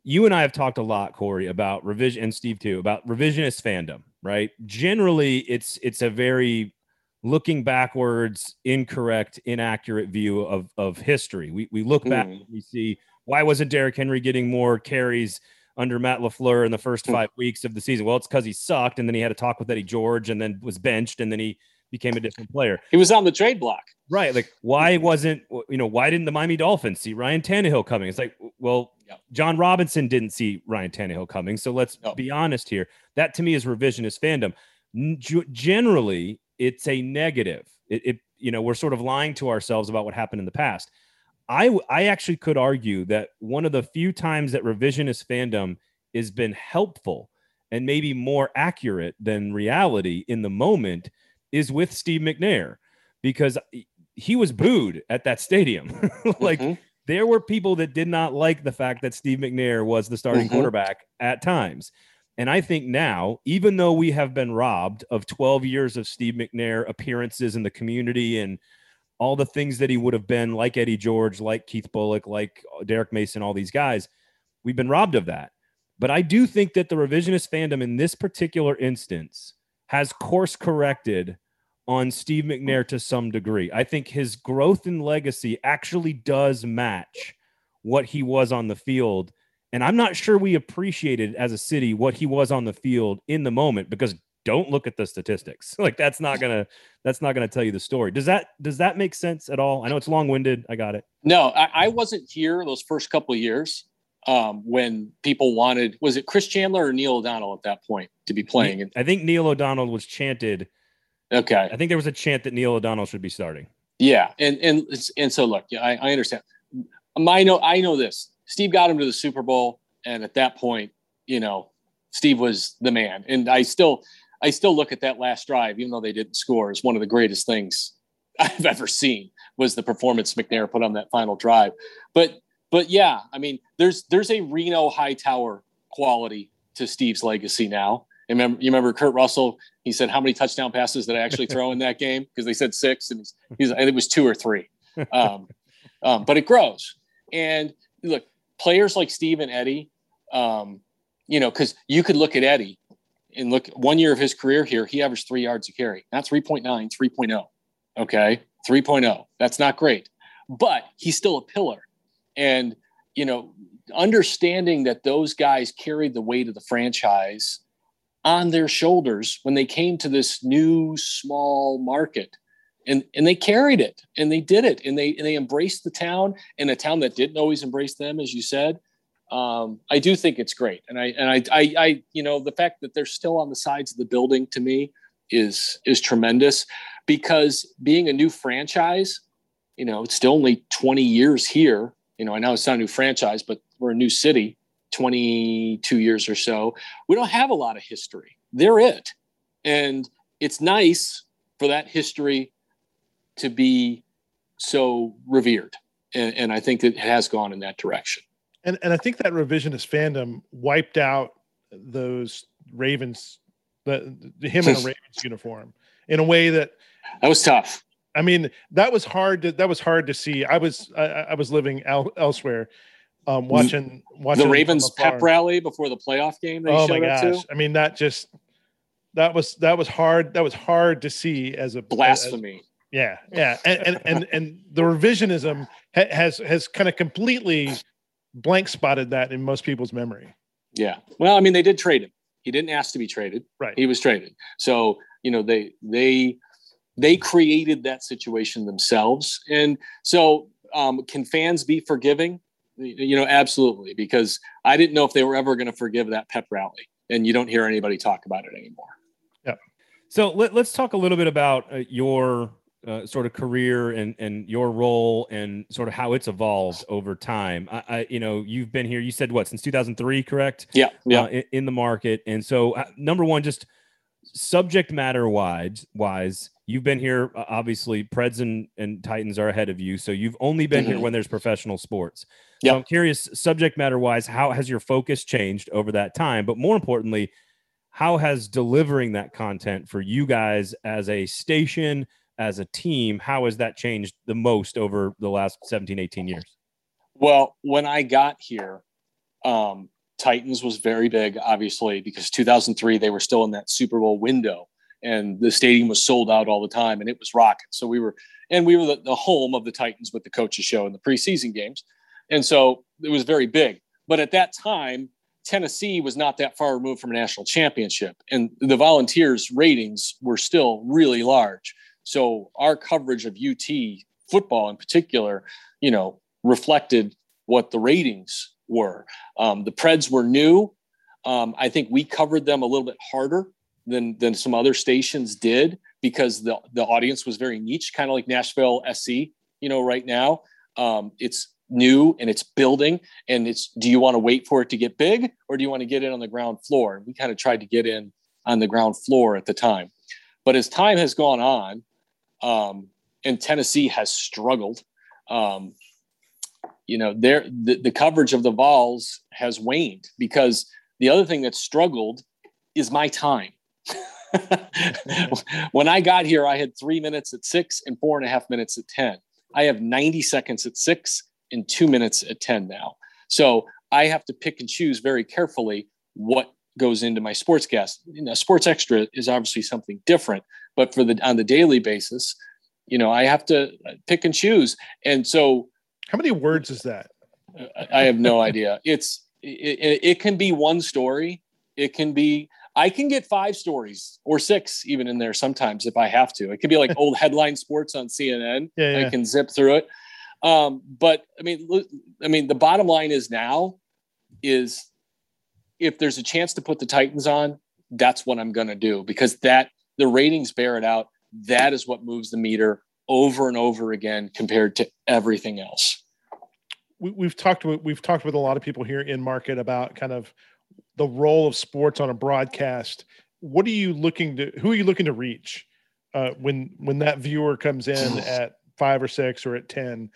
you and I have talked a lot, Corey, about revision and Steve too, about revisionist fandom, right? Generally, it's it's a very looking backwards, incorrect, inaccurate view of of history. We we look back, Mm. we see why wasn't Derrick Henry getting more carries under Matt LaFleur in the first Mm. five weeks of the season? Well, it's because he sucked, and then he had to talk with Eddie George, and then was benched, and then he became a different player. He was on the trade block. Right. Like, why wasn't, you know, why didn't the Miami Dolphins see Ryan Tannehill coming? It's like, well, Yep. Jon Robinson didn't see Ryan Tannehill coming. So let's No. be honest here. That to me is revisionist fandom. Ge- Generally, it's a negative. It, it, you know, we're sort of lying to ourselves about what happened in the past. I, I actually could argue that one of the few times that revisionist fandom has been helpful and maybe more accurate than reality in the moment is with Steve McNair because he was booed at that stadium. like Mhm. there were people that did not like the fact that Steve McNair was the starting Mhm. quarterback at times. And I think now, even though we have been robbed of 12 years of Steve McNair appearances in the community and all the things that he would have been, like Eddie George, like Keith Bulluck, like Derrick Mason, all these guys, we've been robbed of that. But I do think that the revisionist fandom in this particular instance has course corrected on Steve McNair to some degree. I think his growth and legacy actually does match what he was on the field. And I'm not sure we appreciated as a city what he was on the field in the moment because don't look at the statistics. Like that's not gonna that's not gonna tell you the story. Does that does that make sense at all? I know it's long-winded. I got it. No, I, I wasn't here those first couple of years um, when people wanted. Was it Chris Chandler or Neil O'Donnell at that point to be playing? I think Neil O'Donnell was chanted. Okay, I think there was a chant that Neil O'Donnell should be starting. yeah, and and and so look, yeah, I, I understand. Um, I know I know this. Steve got him to the Super Bowl, and at that point, you know, Steve was the man. And I still I still look at that last drive, even though they didn't score, as one of the greatest things I've ever seen was the performance McNair put on that final drive. But but yeah, I mean, there's there's a Reno Hightower quality to Steve's legacy now. And remember, you remember Kurt Russell? He said, "How many touchdown passes did I actually throw in that game?" Because they said six, and he's, he's and it was two or three. Um, um, but it grows, and look, players like Steve and Eddie, um, you know, because you could look at Eddie and look one year of his career here, he averaged three yards a carry, not 3.9, 3.0. Okay, 3.0. That's not great, but he's still a pillar. And, you know, understanding that those guys carried the weight of the franchise on their shoulders when they came to this new small market. And, and they carried it and they did it and they and they embraced the town in a town that didn't always embrace them, as you said. Um, I do think it's great, and I and I, I I you know the fact that they're still on the sides of the building to me is is tremendous because being a new franchise, you know, it's still only 20 years here. You know, I know it's not a new franchise, but we're a new city, 22 years or so. We don't have a lot of history. They're it. And it's nice for that history to be so revered. And, and I think it has gone in that direction. And, and I think that revisionist fandom wiped out those Ravens, the, him in a Ravens uniform in a way that that was tough. I mean, that was hard. To, that was hard to see. I was I, I was living el- elsewhere, um, watching watching the Ravens pep rally before the playoff game. oh my gosh! I mean, that just that was that was hard. That was hard to see as a blasphemy. As, yeah, yeah, and and and, and the revisionism ha- has has kind of completely blank spotted that in most people's memory. Yeah. Well, I mean, they did trade him. He didn't ask to be traded. Right. He was traded. So you know they they they created that situation themselves. And so, um, can fans be forgiving? You know, absolutely, because I didn't know if they were ever going to forgive that pep rally, and you don't hear anybody talk about it anymore. Yeah. So let, us talk a little bit about uh, your uh, sort of career and and your role and sort of how it's evolved over time. I, I you know, you've been here. You said what since 2003, correct? Yeah, yeah. Uh, in, in, the market, and so uh, number one, just subject matter wise, wise, you've been here. Obviously, Preds and, and Titans are ahead of you, so you've only been mm-hmm. here when there's professional sports. Yeah, so I'm curious, subject matter wise, how has your focus changed over that time? But more importantly, how has delivering that content for you guys as a station, as a team, how has that changed the most over the last 17, 18 years? Well, when I got here, um, Titans was very big, obviously, because 2003 they were still in that Super Bowl window, and the stadium was sold out all the time, and it was rocking. So we were, and we were the, the home of the Titans with the coaches show in the preseason games, and so it was very big. But at that time, Tennessee was not that far removed from a national championship, and the Volunteers' ratings were still really large. So our coverage of UT football, in particular, you know, reflected what the ratings were. Um, the Preds were new. Um, I think we covered them a little bit harder than than some other stations did because the the audience was very niche, kind of like Nashville SC. You know, right now um, it's new and it's building, and it's do you want to wait for it to get big or do you want to get in on the ground floor? We kind of tried to get in on the ground floor at the time, but as time has gone on, um, and Tennessee has struggled. Um, you know, there the, the coverage of the Vols has waned because the other thing that struggled is my time. when I got here, I had three minutes at six and four and a half minutes at 10. I have 90 seconds at six and two minutes at 10 now. So I have to pick and choose very carefully what goes into my sportscast. You know, sports extra is obviously something different, but for the on the daily basis, you know, I have to uh, pick and choose. And so how many words is that? I have no idea. It's it, it, can be one story. It can be I can get five stories or six even in there sometimes if I have to. It could be like old headline sports on CNN. Yeah, yeah. I can zip through it. Um, but I mean, I mean, the bottom line is now is if there's a chance to put the Titans on, that's what I'm going to do because that the ratings bear it out. That is what moves the meter over and over again compared to everything else. We, have talked with we've talked with a lot of people here in market about kind of the role of sports on a broadcast. What are you looking to? Who are you looking to reach uh, when when that viewer comes in at five or six or at ten?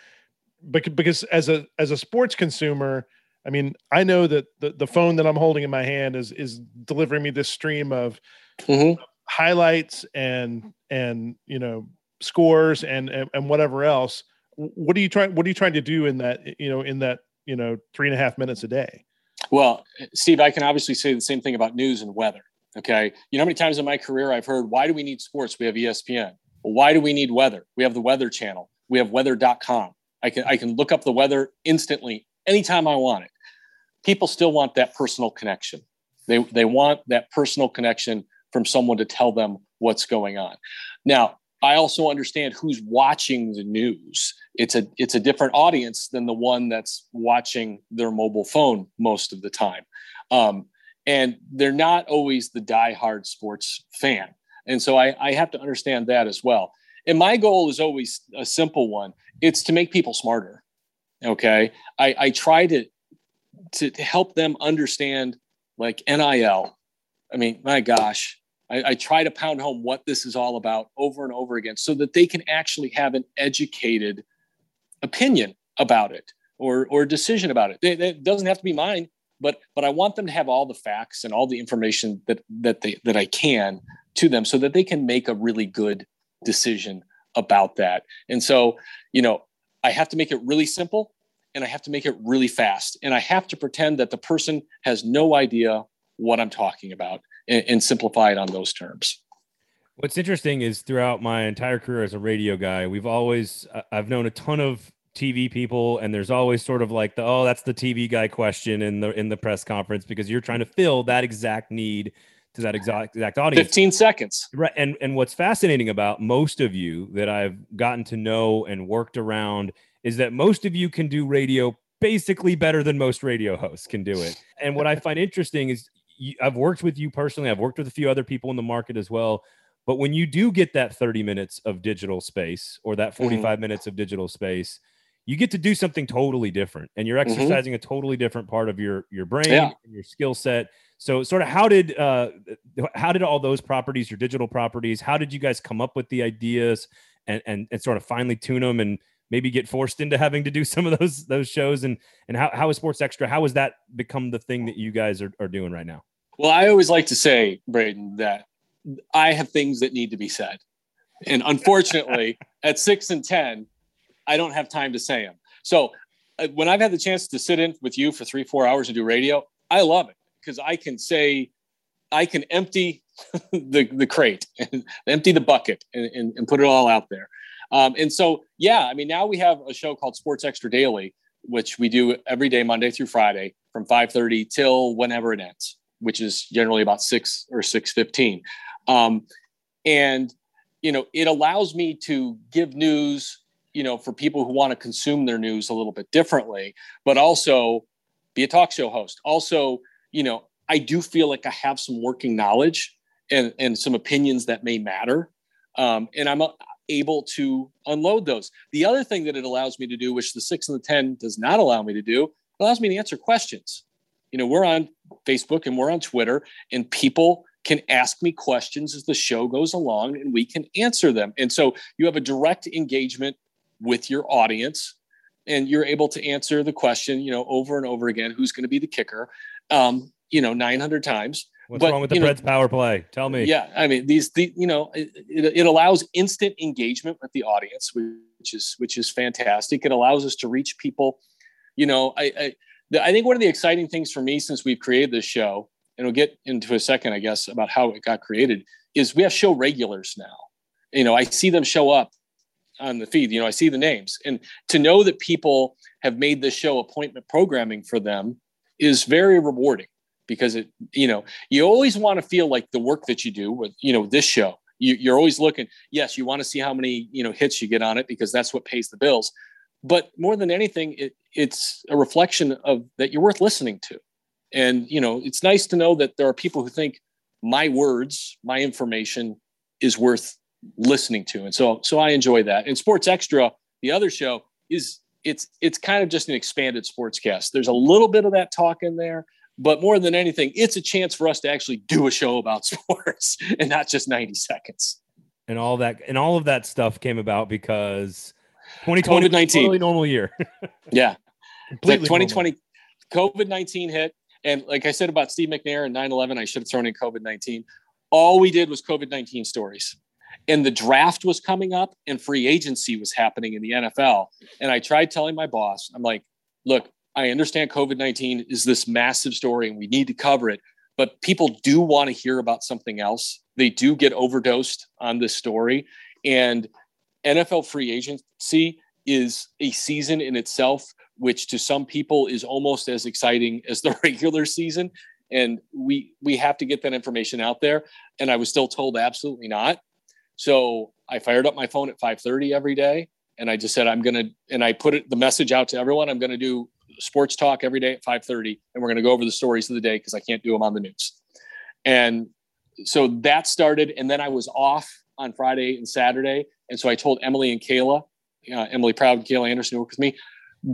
Because, because as a as a sports consumer, I mean, I know that the, the phone that I'm holding in my hand is is delivering me this stream of mm-hmm. highlights and and you know scores and, and and whatever else what are you trying what are you trying to do in that you know in that you know three and a half minutes a day well steve i can obviously say the same thing about news and weather okay? You know how many times in my career i've heard why do we need sports? We have espn why do we need weather? We have the weather channel. We have weather.com i can i can look up the weather instantly anytime i want it. People still want that personal connection. They they want that personal connection from someone to tell them what's going on. Now I also understand who's watching the news. It's a it's a different audience than the one that's watching their mobile phone most of the time, um, and they're not always the diehard sports fan. And so I, I have to understand that as well. And my goal is always a simple one. It's to make people smarter. Okay. I, I try to, to, to help them understand like NIL. I mean, my gosh, I, I, try to pound home what this is all about over and over again so that they can actually have an educated opinion about it or, or decision about it. It, it doesn't have to be mine, but, but I want them to have all the facts and all the information that, that they, that I can to them so that they can make a really good decision about that. And so, you know, I have to make it really simple and I have to make it really fast. And I have to pretend that the person has no idea what I'm talking about and, and simplify it on those terms. What's interesting is throughout my entire career as a radio guy, we've always, I've known a ton of TV people, and there's always sort of like the oh, that's the TV guy question in the in the press conference because you're trying to fill that exact need to that exact exact audience. 15 seconds. Right. And and what's fascinating about most of you that I've gotten to know and worked around is that most of you can do radio basically better than most radio hosts can do it. And what I find interesting is you, I've worked with you personally, I've worked with a few other people in the market as well. But when you do get that 30 minutes of digital space or that mm-hmm. 45 mm-hmm. minutes of digital space, you get to do something totally different and you're mm-hmm. exercising mm-hmm. a totally different part of your your brain yeah. your skill set so sort of how did uh how did all those properties your digital properties how did you guys come up with the ideas and and, and sort of finally tune them and maybe get forced into having to do some of those those shows and and how, how is sports extra how has that become the thing that you guys are, are doing right now well i always like to say braden that i have things that need to be said and unfortunately at six and ten I don't have time to say them. So uh, when I've had the chance to sit in with you for three, four hours and do radio, I love it because I can say, I can empty the, the crate and empty the bucket and, and, and put it all out there. Um, and so, yeah, I mean, now we have a show called Sports Extra Daily, which we do every day, Monday through Friday from 5.30 till whenever it ends, which is generally about 6 or 6.15. Um, and, you know, it allows me to give news you know, for people who want to consume their news a little bit differently, but also be a talk show host. Also, you know, I do feel like I have some working knowledge and, and some opinions that may matter. Um, and I'm able to unload those. The other thing that it allows me to do, which the six and the 10 does not allow me to do, allows me to answer questions. You know, we're on Facebook and we're on Twitter, and people can ask me questions as the show goes along and we can answer them. And so you have a direct engagement with your audience and you're able to answer the question, you know, over and over again, who's going to be the kicker, um, you know, 900 times. What's but, wrong with the Preds power play? Tell me. Yeah, I mean these, the you know, it, it, allows instant engagement with the audience, which is which is fantastic. It allows us to reach people. You know, I I, the, I think one of the exciting things for me since we've created this show, and we'll get into a second, I guess, about how it got created, is we have show regulars now. You know, I see them show up on the feed. You know, I see the names, and to know that people have made this show appointment programming for them is very rewarding because it, you know, you always want to feel like the work that you do with, you know, this show. You, you're always looking. Yes, you want to see how many you know hits you get on it because that's what pays the bills. But more than anything, it, it's a reflection of that you're worth listening to. And you know, it's nice to know that there are people who think my words, my information is worth listening to. And so so I enjoy that. And Sports Extra, the other show, is it's it's kind of just an expanded sportscast. There's a little bit of that talk in there, but more than anything, it's a chance for us to actually do a show about sports and not just 90 seconds. And all that and all of that stuff came about because 2020 COVID-19 totally normal year. yeah. Completely 2020 COVID-19 hit. And like I said about Steve McNair and 9-11, I should have thrown in COVID-19. All we did was COVID-19 stories and the draft was coming up and free agency was happening in the NFL. And I tried telling my boss, I'm like, look, I understand COVID 19 is this massive story and we need to cover it, but people do want to hear about something else. They do get overdosed on this story. And NFL free agency is a season in itself, which to some people is almost as exciting as the regular season. And we we have to get that information out there. And I was still told absolutely not. So I fired up my phone at 5:30 every day, and I just said I'm gonna, and I put it the message out to everyone. I'm gonna do sports talk every day at 5:30, and we're gonna go over the stories of the day because I can't do them on the news. And so that started, and then I was off on Friday and Saturday, and so I told Emily and Kayla, uh, Emily Proud, Kayla Anderson, who work with me,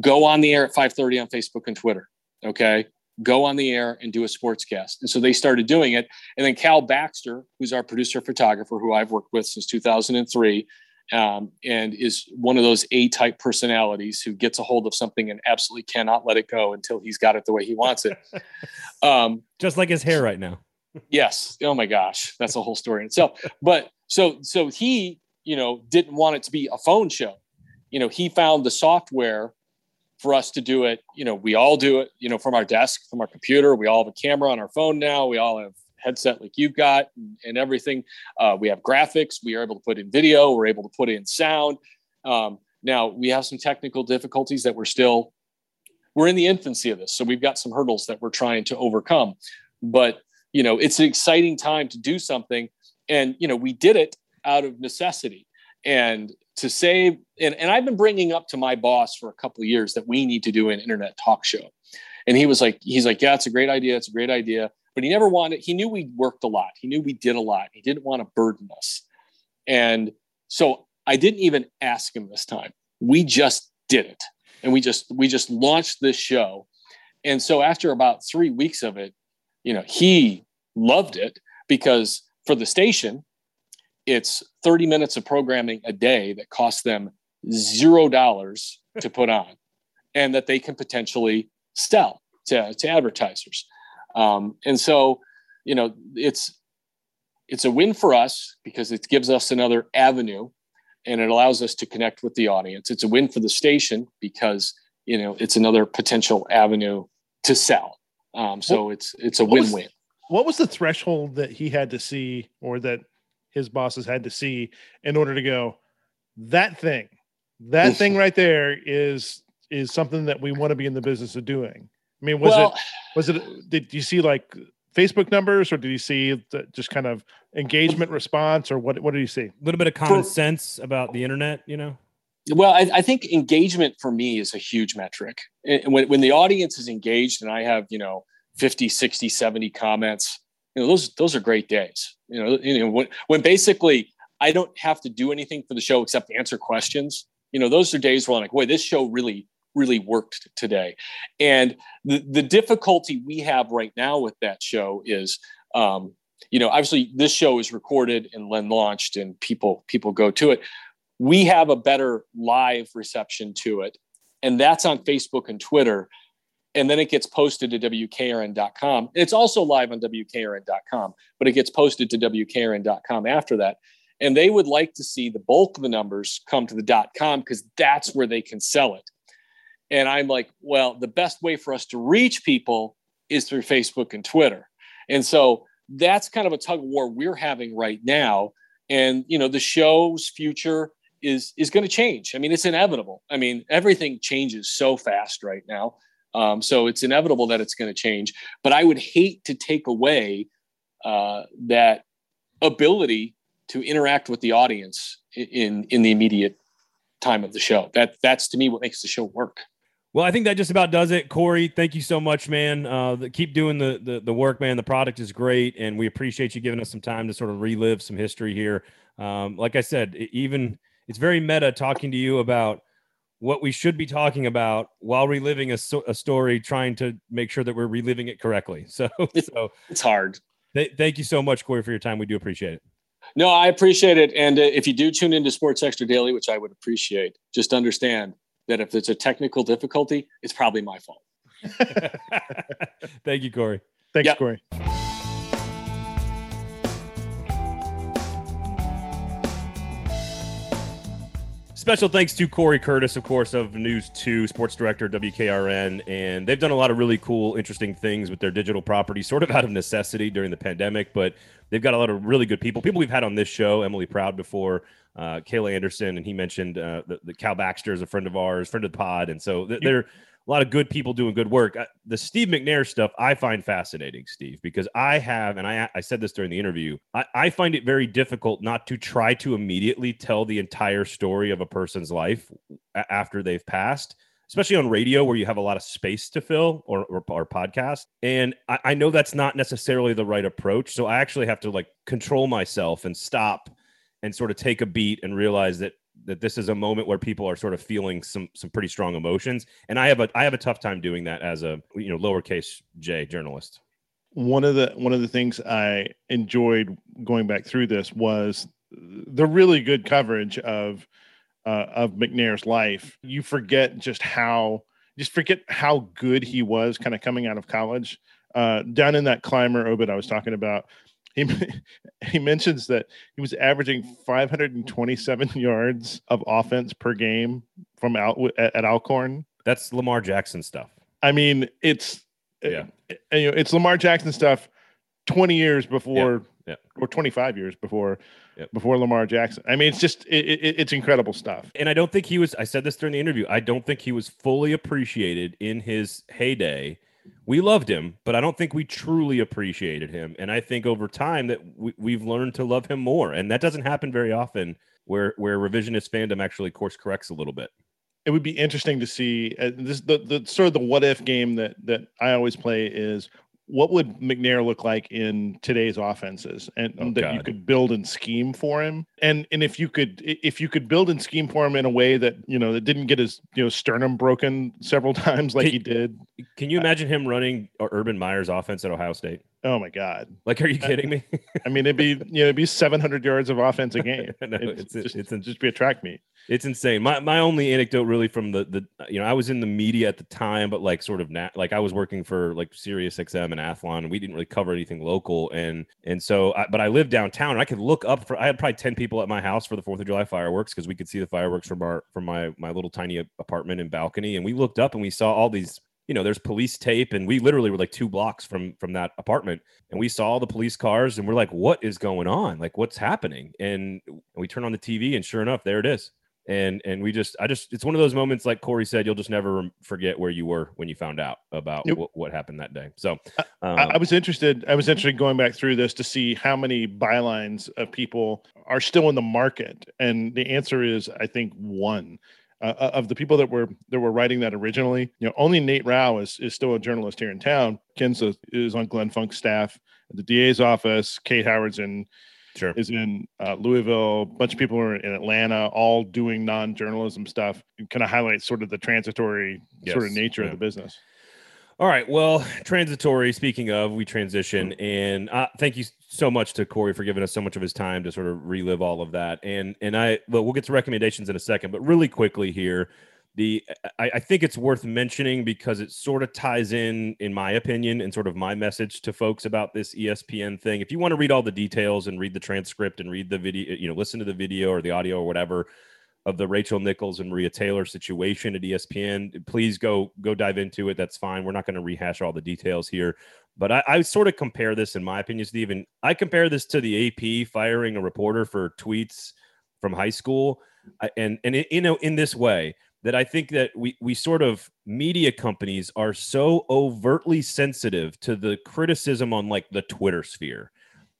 go on the air at 5:30 on Facebook and Twitter. Okay, go on the air and do a sportscast. And so they started doing it. And then Cal Baxter, who's our producer photographer, who I've worked with since 2003, um, and is one of those A type personalities who gets a hold of something and absolutely cannot let it go until he's got it the way he wants it. Um, Just like his hair right now. yes. Oh my gosh, that's a whole story in itself. But so so he, you know, didn't want it to be a phone show. You know, he found the software for us to do it. You know, we all do it. You know, from our desk, from our computer. We all have a camera on our phone now. We all have headset like you've got and, and everything. Uh, we have graphics. We are able to put in video. We're able to put in sound. Um, now we have some technical difficulties that we're still we're in the infancy of this, so we've got some hurdles that we're trying to overcome. But you know, it's an exciting time to do something, and you know, we did it out of necessity. And to save, and, and I've been bringing up to my boss for a couple of years that we need to do an internet talk show. And he was like, he's like, yeah, it's a great idea. It's a great idea but he never wanted, he knew we worked a lot. He knew we did a lot. He didn't want to burden us. And so I didn't even ask him this time. We just did it. And we just, we just launched this show. And so after about three weeks of it, you know, he loved it because for the station, it's 30 minutes of programming a day that costs them zero dollars to put on and that they can potentially sell to, to advertisers. Um, and so, you know, it's it's a win for us because it gives us another avenue and it allows us to connect with the audience. It's a win for the station because you know it's another potential avenue to sell. Um, so it's it's a win-win. What was the threshold that he had to see, or that his bosses had to see, in order to go that thing, that thing right there is is something that we want to be in the business of doing. I mean, was well, it was it? Did you see like Facebook numbers, or did you see the, just kind of engagement response, or what? What did you see? A little bit of common for, sense about the internet, you know. Well, I, I, think engagement for me is a huge metric. And when, when the audience is engaged and I have, you know, 50, 60, 70 comments, you know, those, those are great days. You know, you know when, when basically I don't have to do anything for the show except answer questions, you know, those are days where I'm like, boy, this show really really worked today. And the, the difficulty we have right now with that show is, um, you know, obviously this show is recorded and then launched and people people go to it. We have a better live reception to it. And that's on Facebook and Twitter. And then it gets posted to WKRN.com. It's also live on WKRN.com, but it gets posted to WKRN.com after that. And they would like to see the bulk of the numbers come to the .com because that's where they can sell it. And I'm like, well, the best way for us to reach people is through Facebook and Twitter. And so that's kind of a tug of war we're having right now. And you know, the show's future is is going to change. I mean, it's inevitable. I mean, everything changes so fast right now. Um, so it's inevitable that it's going to change. But I would hate to take away uh, that ability to interact with the audience in in the immediate time of the show. That that's to me what makes the show work. Well, I think that just about does it. Corey, thank you so much, man. Uh, the, keep doing the, the, the work, man. The product is great, and we appreciate you giving us some time to sort of relive some history here. Um, like I said, even it's very meta talking to you about what we should be talking about while reliving a, a story, trying to make sure that we're reliving it correctly. So, it's, so it's hard. Th- thank you so much, Corey, for your time. We do appreciate it. No, I appreciate it. And uh, if you do tune into Sports Extra Daily, which I would appreciate, just understand that if it's a technical difficulty, it's probably my fault. Thank you, Corey. Thanks, yep. Corey. Special thanks to Corey Curtis, of course, of News 2, sports director, WKRN. And they've done a lot of really cool, interesting things with their digital property, sort of out of necessity during the pandemic. But they've got a lot of really good people. People we've had on this show, Emily Proud before, uh, Kayla Anderson, and he mentioned uh, the, the Cal Baxter is a friend of ours, friend of the pod. And so th- they're a lot of good people doing good work. Uh, the Steve McNair stuff I find fascinating, Steve, because I have, and I, I said this during the interview, I, I find it very difficult not to try to immediately tell the entire story of a person's life after they've passed. especially on radio where you have a lot of space to fill or, or, or podcast. And I, I know that's not necessarily the right approach. So I actually have to like control myself and stop and sort of take a beat and realize that that this is a moment where people are sort of feeling some some pretty strong emotions. And i have a i have a tough time doing that as a you know lowercase j journalist. One of the one of the things i enjoyed going back through this was the really good coverage of uh, of McNair's life, you forget just how just forget how good he was kind of coming out of college. Uh, down in that Climer obit I was talking about, he he mentions that he was averaging 527 yards of offense per game from out at, at Alcorn. That's Lamar Jackson stuff. I mean, it's uh, yeah, it, you know, it's Lamar Jackson stuff. 20 years before yeah. or 25 years before Yep. before Lamar Jackson. I mean, it's just it, it, it's incredible stuff. And I don't think he was. I said this during the interview. I don't think he was fully appreciated in his heyday. We loved him, but I don't think we truly appreciated him. And I think over time that we, we've learned to love him more, and that doesn't happen very often. Where where revisionist fandom actually course corrects a little bit. It would be interesting to see uh, this the, the sort of the what if game that that I always play is what would McNair look like in today's offenses and Oh, that God. you could build and scheme for him and and if you could if you could build and scheme for him in a way that you know that didn't get his you know sternum broken several times like Can- he did Can you imagine him running uh, Urban Meyer's offense at Ohio State? Oh my god. Like, are you kidding me? i mean it'd be you know it'd be 700 yards of offense a game. No, it's, it's- just, it's- just be a track meet. It's insane. My my only anecdote really from the the you know I was in the media at the time, but like sort of nat like I was working for like Sirius XM and Athlon, and we didn't really cover anything local, and and so I, but I lived downtown, and I could look up for I had probably ten people at my house for the Fourth of July fireworks because we could see the fireworks from our from my my little tiny apartment and balcony, and we looked up and we saw all these you know there's police tape and we literally were like two blocks from from that apartment and we saw all the police cars and we're like what is going on like what's happening and we turn on the tv and sure enough there it is and and we just i just it's one of those moments like corey said you'll just never forget where you were when you found out about Nope. what, what happened that day so I, um, I was interested. I was interested going back through this to see how many bylines of people are still in the market, and the answer is, I think, one. Uh, of the people that were that were writing that originally, you know, only Nate Rau is, is still a journalist here in town. Kenza is on Glenn Funk's staff at the DA's office. Kate Howard's in sure is in uh, Louisville. A bunch of people are in Atlanta, all doing non-journalism stuff. Kind of highlights sort of the transitory sort of nature yeah. of the business. All right. Well, transitory. Speaking of, we transition, and uh, thank you so much to Corey for giving us so much of his time to sort of relive all of that. And and I, well, we'll get to recommendations in a second, but really quickly here, the I, I think it's worth mentioning because it sort of ties in, in my opinion, and sort of my message to folks about this ESPN thing. If you want to read all the details and read the transcript and read the video, you know, listen to the video or the audio or whatever of the Rachel Nichols and Maria Taylor situation at ESPN, please go go dive into it. That's fine. We're not going to rehash all the details here, but I, I sort of compare this, in my opinion, Stephen. I compare this to the AP firing a reporter for tweets from high school, I, and and it, you know in this way that I think that we we sort of media companies are so overtly sensitive to the criticism on like the Twitter sphere.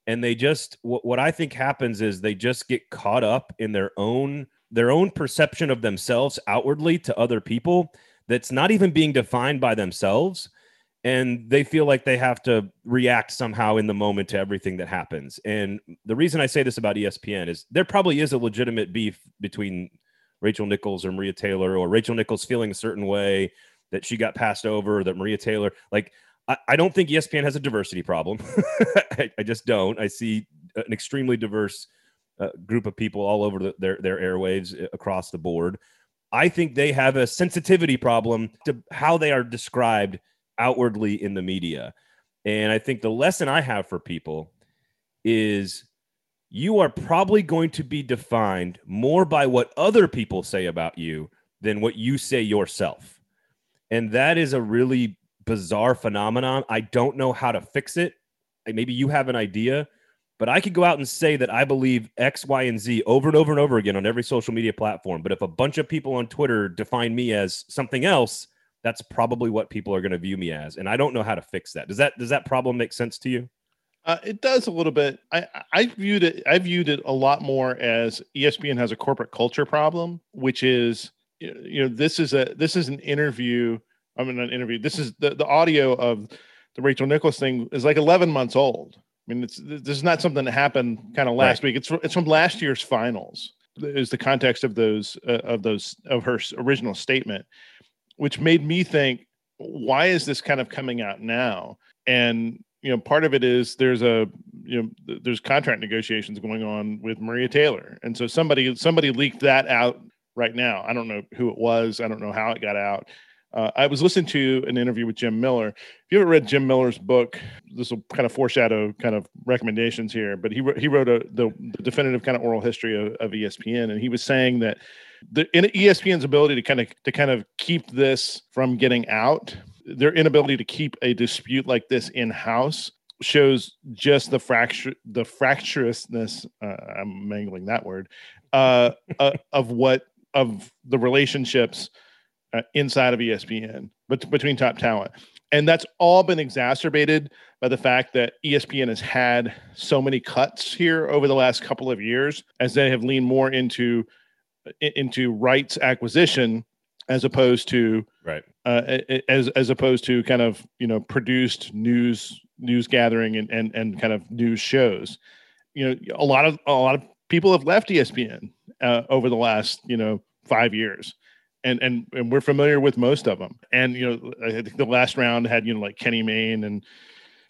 And they just what, what I think happens is they just get caught up in their own their own perception of themselves outwardly to other people that's not even being defined by themselves. And they feel like they have to react somehow in the moment to everything that happens. And the reason i say this about espn is there probably is a legitimate beef between rachel nichols or maria taylor or rachel nichols feeling a certain way that she got passed over that maria taylor like i, I don't think espn has a diversity problem. I, I just don't. I see an extremely diverse group of people all over the, their their airwaves uh, across the board. I think they have a sensitivity problem to how they are described outwardly in the media. And I think the lesson I have for people is you are probably going to be defined more by what other people say about you than what you say yourself. And that is a really bizarre phenomenon. I don't know how to fix it. Maybe you have an idea, but I could go out and say that I believe X, Y, and Z over and over and over again on every social media platform. But if a bunch of people on Twitter define me as something else, that's probably what people are going to view me as. And I don't know how to fix that. Does that does that problem make sense to you? Uh, it does a little bit. I, I viewed it. I viewed it a lot more as ESPN has a corporate culture problem, which is you know this is a this is an interview. I mean, an interview. This is the the audio of the Rachel Nichols thing is like 11 months old. I mean, it's this is not something that happened kind of last right. week. It's it's from last year's finals. Is the context of those uh, of those of her original statement, which made me think, why is this kind of coming out now? And you know, part of it is there's a you know there's contract negotiations going on with Maria Taylor, and so somebody somebody leaked that out right now. I don't know who it was. I don't know how it got out. Uh, I was listening to an interview with Jim Miller. If you haven't read Jim Miller's book, this will kind of foreshadow kind of recommendations here. But he he wrote a the, the definitive kind of oral history of, of, ESPN, and he was saying that the in ESPN's ability to kind of to kind of keep this from getting out, their inability to keep a dispute like this in house shows just the fracture the fracturousness. Uh, I'm mangling that word uh, uh, of what of the relationships uh, inside of ESPN, but between top talent. And that's all been exacerbated by the fact that ESPN has had so many cuts here over the last couple of years as they have leaned more into into rights acquisition as opposed to right uh, as as opposed to kind of you know produced news news gathering and and and kind of news shows. You know, a lot of a lot of people have left ESPN uh, over the last you know five years and and and we're familiar with most of them. And you know, I think the last round had you know like Kenny Mayne and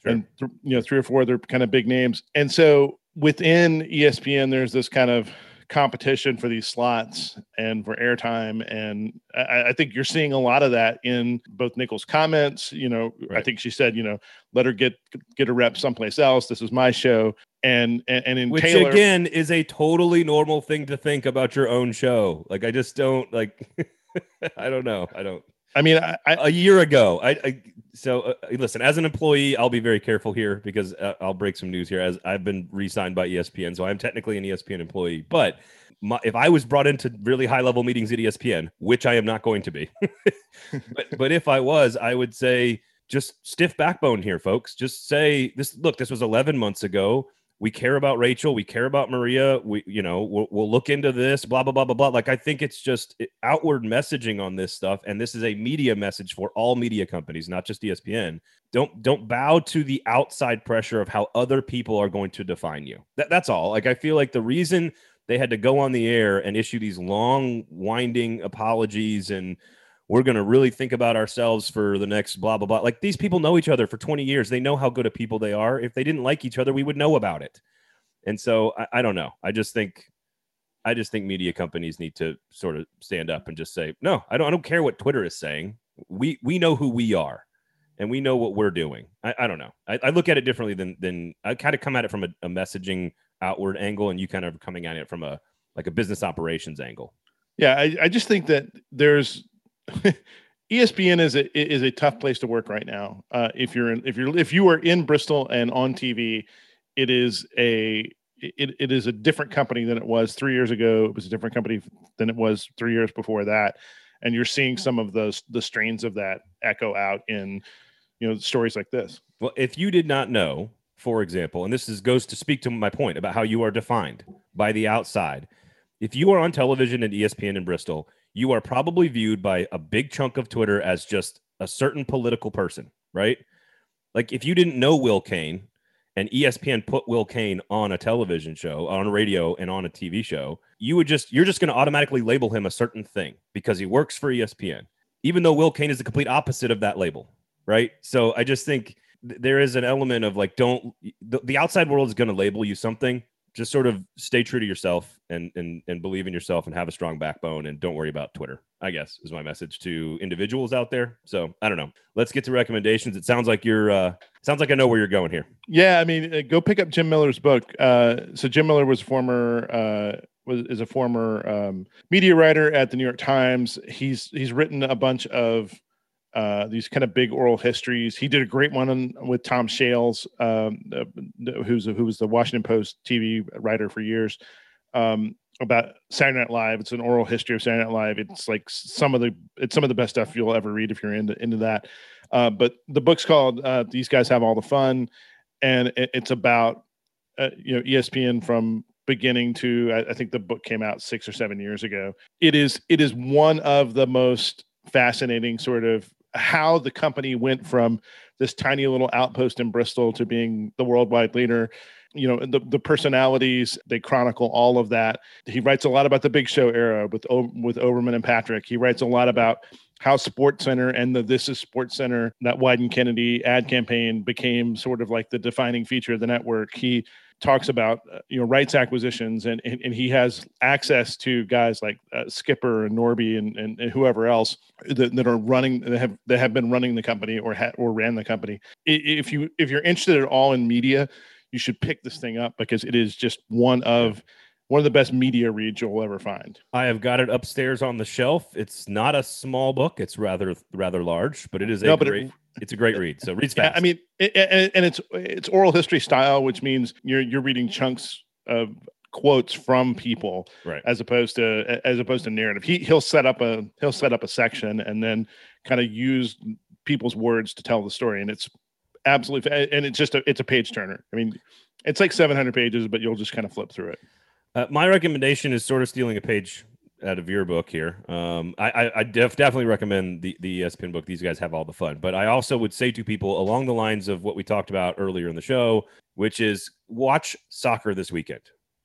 sure. and th- you know three or four other kind of big names. And so within ESPN, there's this kind of competition for these slots and for airtime. And I, I, think you're seeing a lot of that in both Nichols' comments. You know, right. I think she said, you know, let her get get a rep someplace else. This is my show. And and, and in which Taylor, again is a totally normal thing to think about your own show. Like I just don't like. I don't know. I don't. I mean, I, I, a year ago, I, I so uh, listen. As an employee, I'll be very careful here because uh, I'll break some news here. As I've been re-signed by ESPN, so I'm technically an ESPN employee. But my, if I was brought into really high-level meetings at ESPN, which I am not going to be, but but if I was, I would say just stiff backbone here, folks. Just say this. Look, this was 11 months ago we care about Rachel, we care about Maria. We, you know, we'll, we'll look into this, blah, blah, blah, blah, blah. Like, I think it's just outward messaging on this stuff. And this is a media message for all media companies, not just ESPN. Don't, don't bow to the outside pressure of how other people are going to define you. That, that's all. Like, I feel like the reason they had to go on the air and issue these long, winding apologies and, we're going to really think about ourselves for the next blah blah blah. Like these people know each other for 20 years. They know how good of people they are. If they didn't like each other we would know about it. And so I, I, don't know. I just think i just think media companies need to sort of stand up and just say no i don't i don't care what twitter is saying. We we know who we are and we know what we're doing. I, I don't know. I, I look at it differently than than i kind of come at it from a, a messaging outward angle and you kind of coming at it from a like a business operations angle. Yeah I, I just think that there's ESPN is a is a tough place to work right now. Uh, if you're in, if you're if you are in Bristol and on TV, it is a it, it is a different company than it was three years ago. It was a different company than it was three years before that, and you're seeing some of those the strains of that echo out in you know stories like this. Well, if you did not know, for example, and this is goes to speak to my point about how you are defined by the outside. If you are on television at ESPN in Bristol, you are probably viewed by a big chunk of Twitter as just a certain political person, right? Like if you didn't know Will Cain and ESPN put Will Cain on a television show, on radio, and on a TV show, you would just you're just going to automatically label him a certain thing because he works for ESPN, even though Will Cain is the complete opposite of that label, right? So I just think th- there is an element of like, don't the, the outside world is going to label you something, just sort of stay true to yourself and and and believe in yourself and have a strong backbone and don't worry about Twitter. I guess is my message to individuals out there. So I don't know. Let's get to recommendations. It sounds like you're uh sounds like I know where you're going here. Yeah, I mean, uh, go pick up Jim Miller's book. Uh, so Jim Miller was former uh was is a former um, media writer at the New York Times. He's he's written a bunch of uh, these kind of big oral histories. He did a great one on, with Tom Shales, um, who's a, who was the Washington Post TV writer for years, um, about Saturday Night Live. It's an oral history of Saturday Night Live. It's like some of the it's some of the best stuff you'll ever read if you're into into that. Uh, but the book's called uh, "These Guys Have All the Fun," and it, it's about uh, you know ESPN from beginning to I, I think the book came out six or seven years ago. It is it is one of the most fascinating sort of how the company went from this tiny little outpost in Bristol to being the worldwide leader. You know, the, the personalities, they chronicle all of that. He writes a lot about the big show era with, with Olbermann and Patrick. He writes a lot about how SportsCenter and the This Is SportsCenter, that Wieden Kennedy ad campaign became sort of like the defining feature of the network. He talks about uh, you know rights acquisitions and, and, and he has access to guys like uh, Skipper and Norby and, and, and whoever else that, that, are running that have that have been running the company or ha- or ran the company. If you if you're interested at all in media, you should pick this thing up because it is just one of one of the best media reads you'll ever find. I have got it upstairs on the shelf. It's not a small book; it's rather rather large, but it is a no, great. It, it's a great read. So reads fast. I mean, it, and, and it's it's oral history style, which means you're you're reading chunks of quotes from people, right? As opposed to as opposed to narrative. He he'll set up a he'll set up a section and then kind of use people's words to tell the story, and it's absolutely and it's just a it's a page turner. I mean, it's like 700 pages, but you'll just kind of flip through it. Uh, my recommendation is sort of stealing a page out of your book here. Um, I, I, def, definitely recommend the, the ESPN book. These guys have all the fun. But I also would say to people along the lines of what we talked about earlier in the show, which is watch soccer this weekend.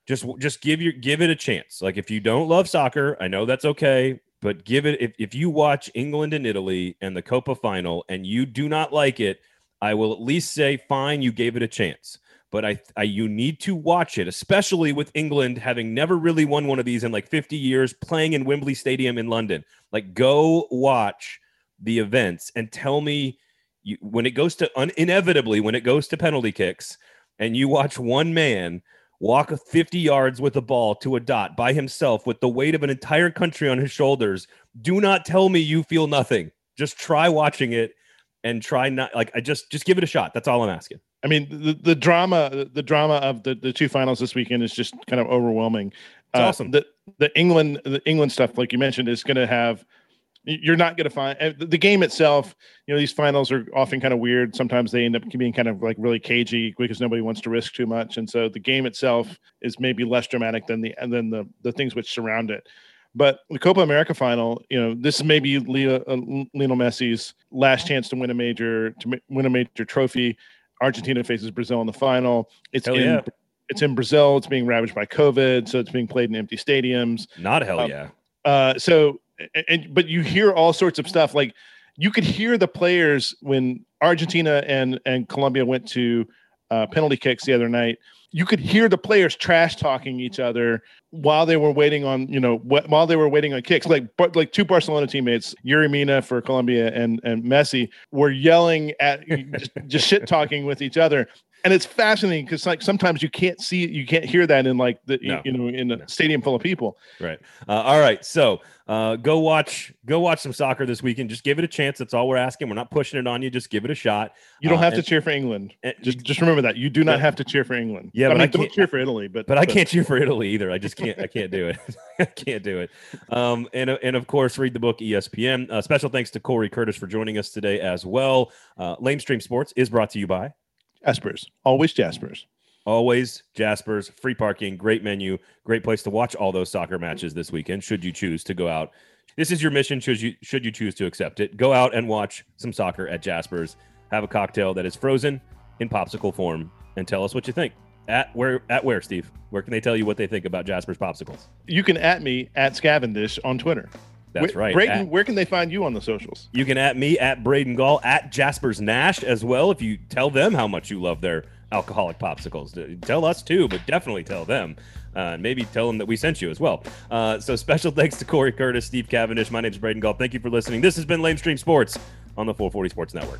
Just just give your give it a chance. Like if you don't love soccer, I know that's okay, but give it if, if you watch England and Italy and the Copa final and you do not like it, I will at least say fine, you gave it a chance but I, I you need to watch it, especially with England having never really won one of these in like 50 years, playing in Wembley Stadium in London. Like, go watch the events and tell me you, when it goes to un, inevitably when it goes to penalty kicks, and you watch one man walk 50 yards with a ball to a dot by himself with the weight of an entire country on his shoulders. Do not tell me you feel nothing. Just try watching it and try not like I just just give it a shot. That's all I'm asking. I mean, the, the drama, the drama of the, the two finals this weekend is just kind of overwhelming. It's uh, awesome. The the England the England stuff, like you mentioned, is going to have. You're not going to find the game itself. You know, these finals are often kind of weird. Sometimes they end up being kind of like really cagey because nobody wants to risk too much, and so the game itself is maybe less dramatic than the then the the things which surround it. But the Copa America final, you know, this is maybe Leo, uh, Lionel Messi's last chance to win a major to win a major trophy. Argentina faces Brazil in the final. It's hell in yeah. it's in Brazil. It's being ravaged by COVID, so it's being played in empty stadiums. Not hell um, yeah. Uh, so, and but you hear all sorts of stuff. Like you could hear the players when Argentina and and Colombia went to uh, penalty kicks the other night. You could hear the players trash talking each other while they were waiting on you know wh- while they were waiting on kicks. Like but like two barcelona teammates Yerry Mina for colombia and and messi were yelling at just, just shit talking with each other and it's fascinating because like sometimes you can't see you can't hear that in like the no. you know in a no. stadium full of people. Right. Uh, all right. So uh, go watch go watch some soccer this weekend. Just give it a chance. That's all we're asking. We're not pushing it on you. Just give it a shot. You don't uh, have and, to cheer for england. and, just just remember that. You do not have to cheer for england. Yeah I but mean, I don't cheer for italy but but, but i can't cheer for italy either. I just can't i can't do it. I can't do it. Um and and of course read the book espn uh, special thanks to corey curtis for joining us today as well. Uh lamestream sports is brought to you by Jaspers. Always Jaspers. Always Jaspers. Free parking, great menu, great place to watch all those soccer matches this weekend. Should you choose to go out, this is your mission. Should you should you choose to accept it, go out and watch some soccer at Jaspers. Have a cocktail that is frozen in popsicle form, and tell us what you think. At where at where Steve? Where can they tell you what they think about Jasper's popsicles? You can at me at Scavendish on Twitter. That's right. Braden, at, where can they find you on the socials? You can at me at Braden Gall at Jasper's Nash as well. If you tell them how much you love their alcoholic popsicles, tell us too, but definitely tell them. Uh, maybe tell them that we sent you as well. Uh, so special thanks to Corey Curtis, Steve Cavendish. My name is Braden Gall. Thank you for listening. This has been Lamestream Sports on the 440 Sports Network.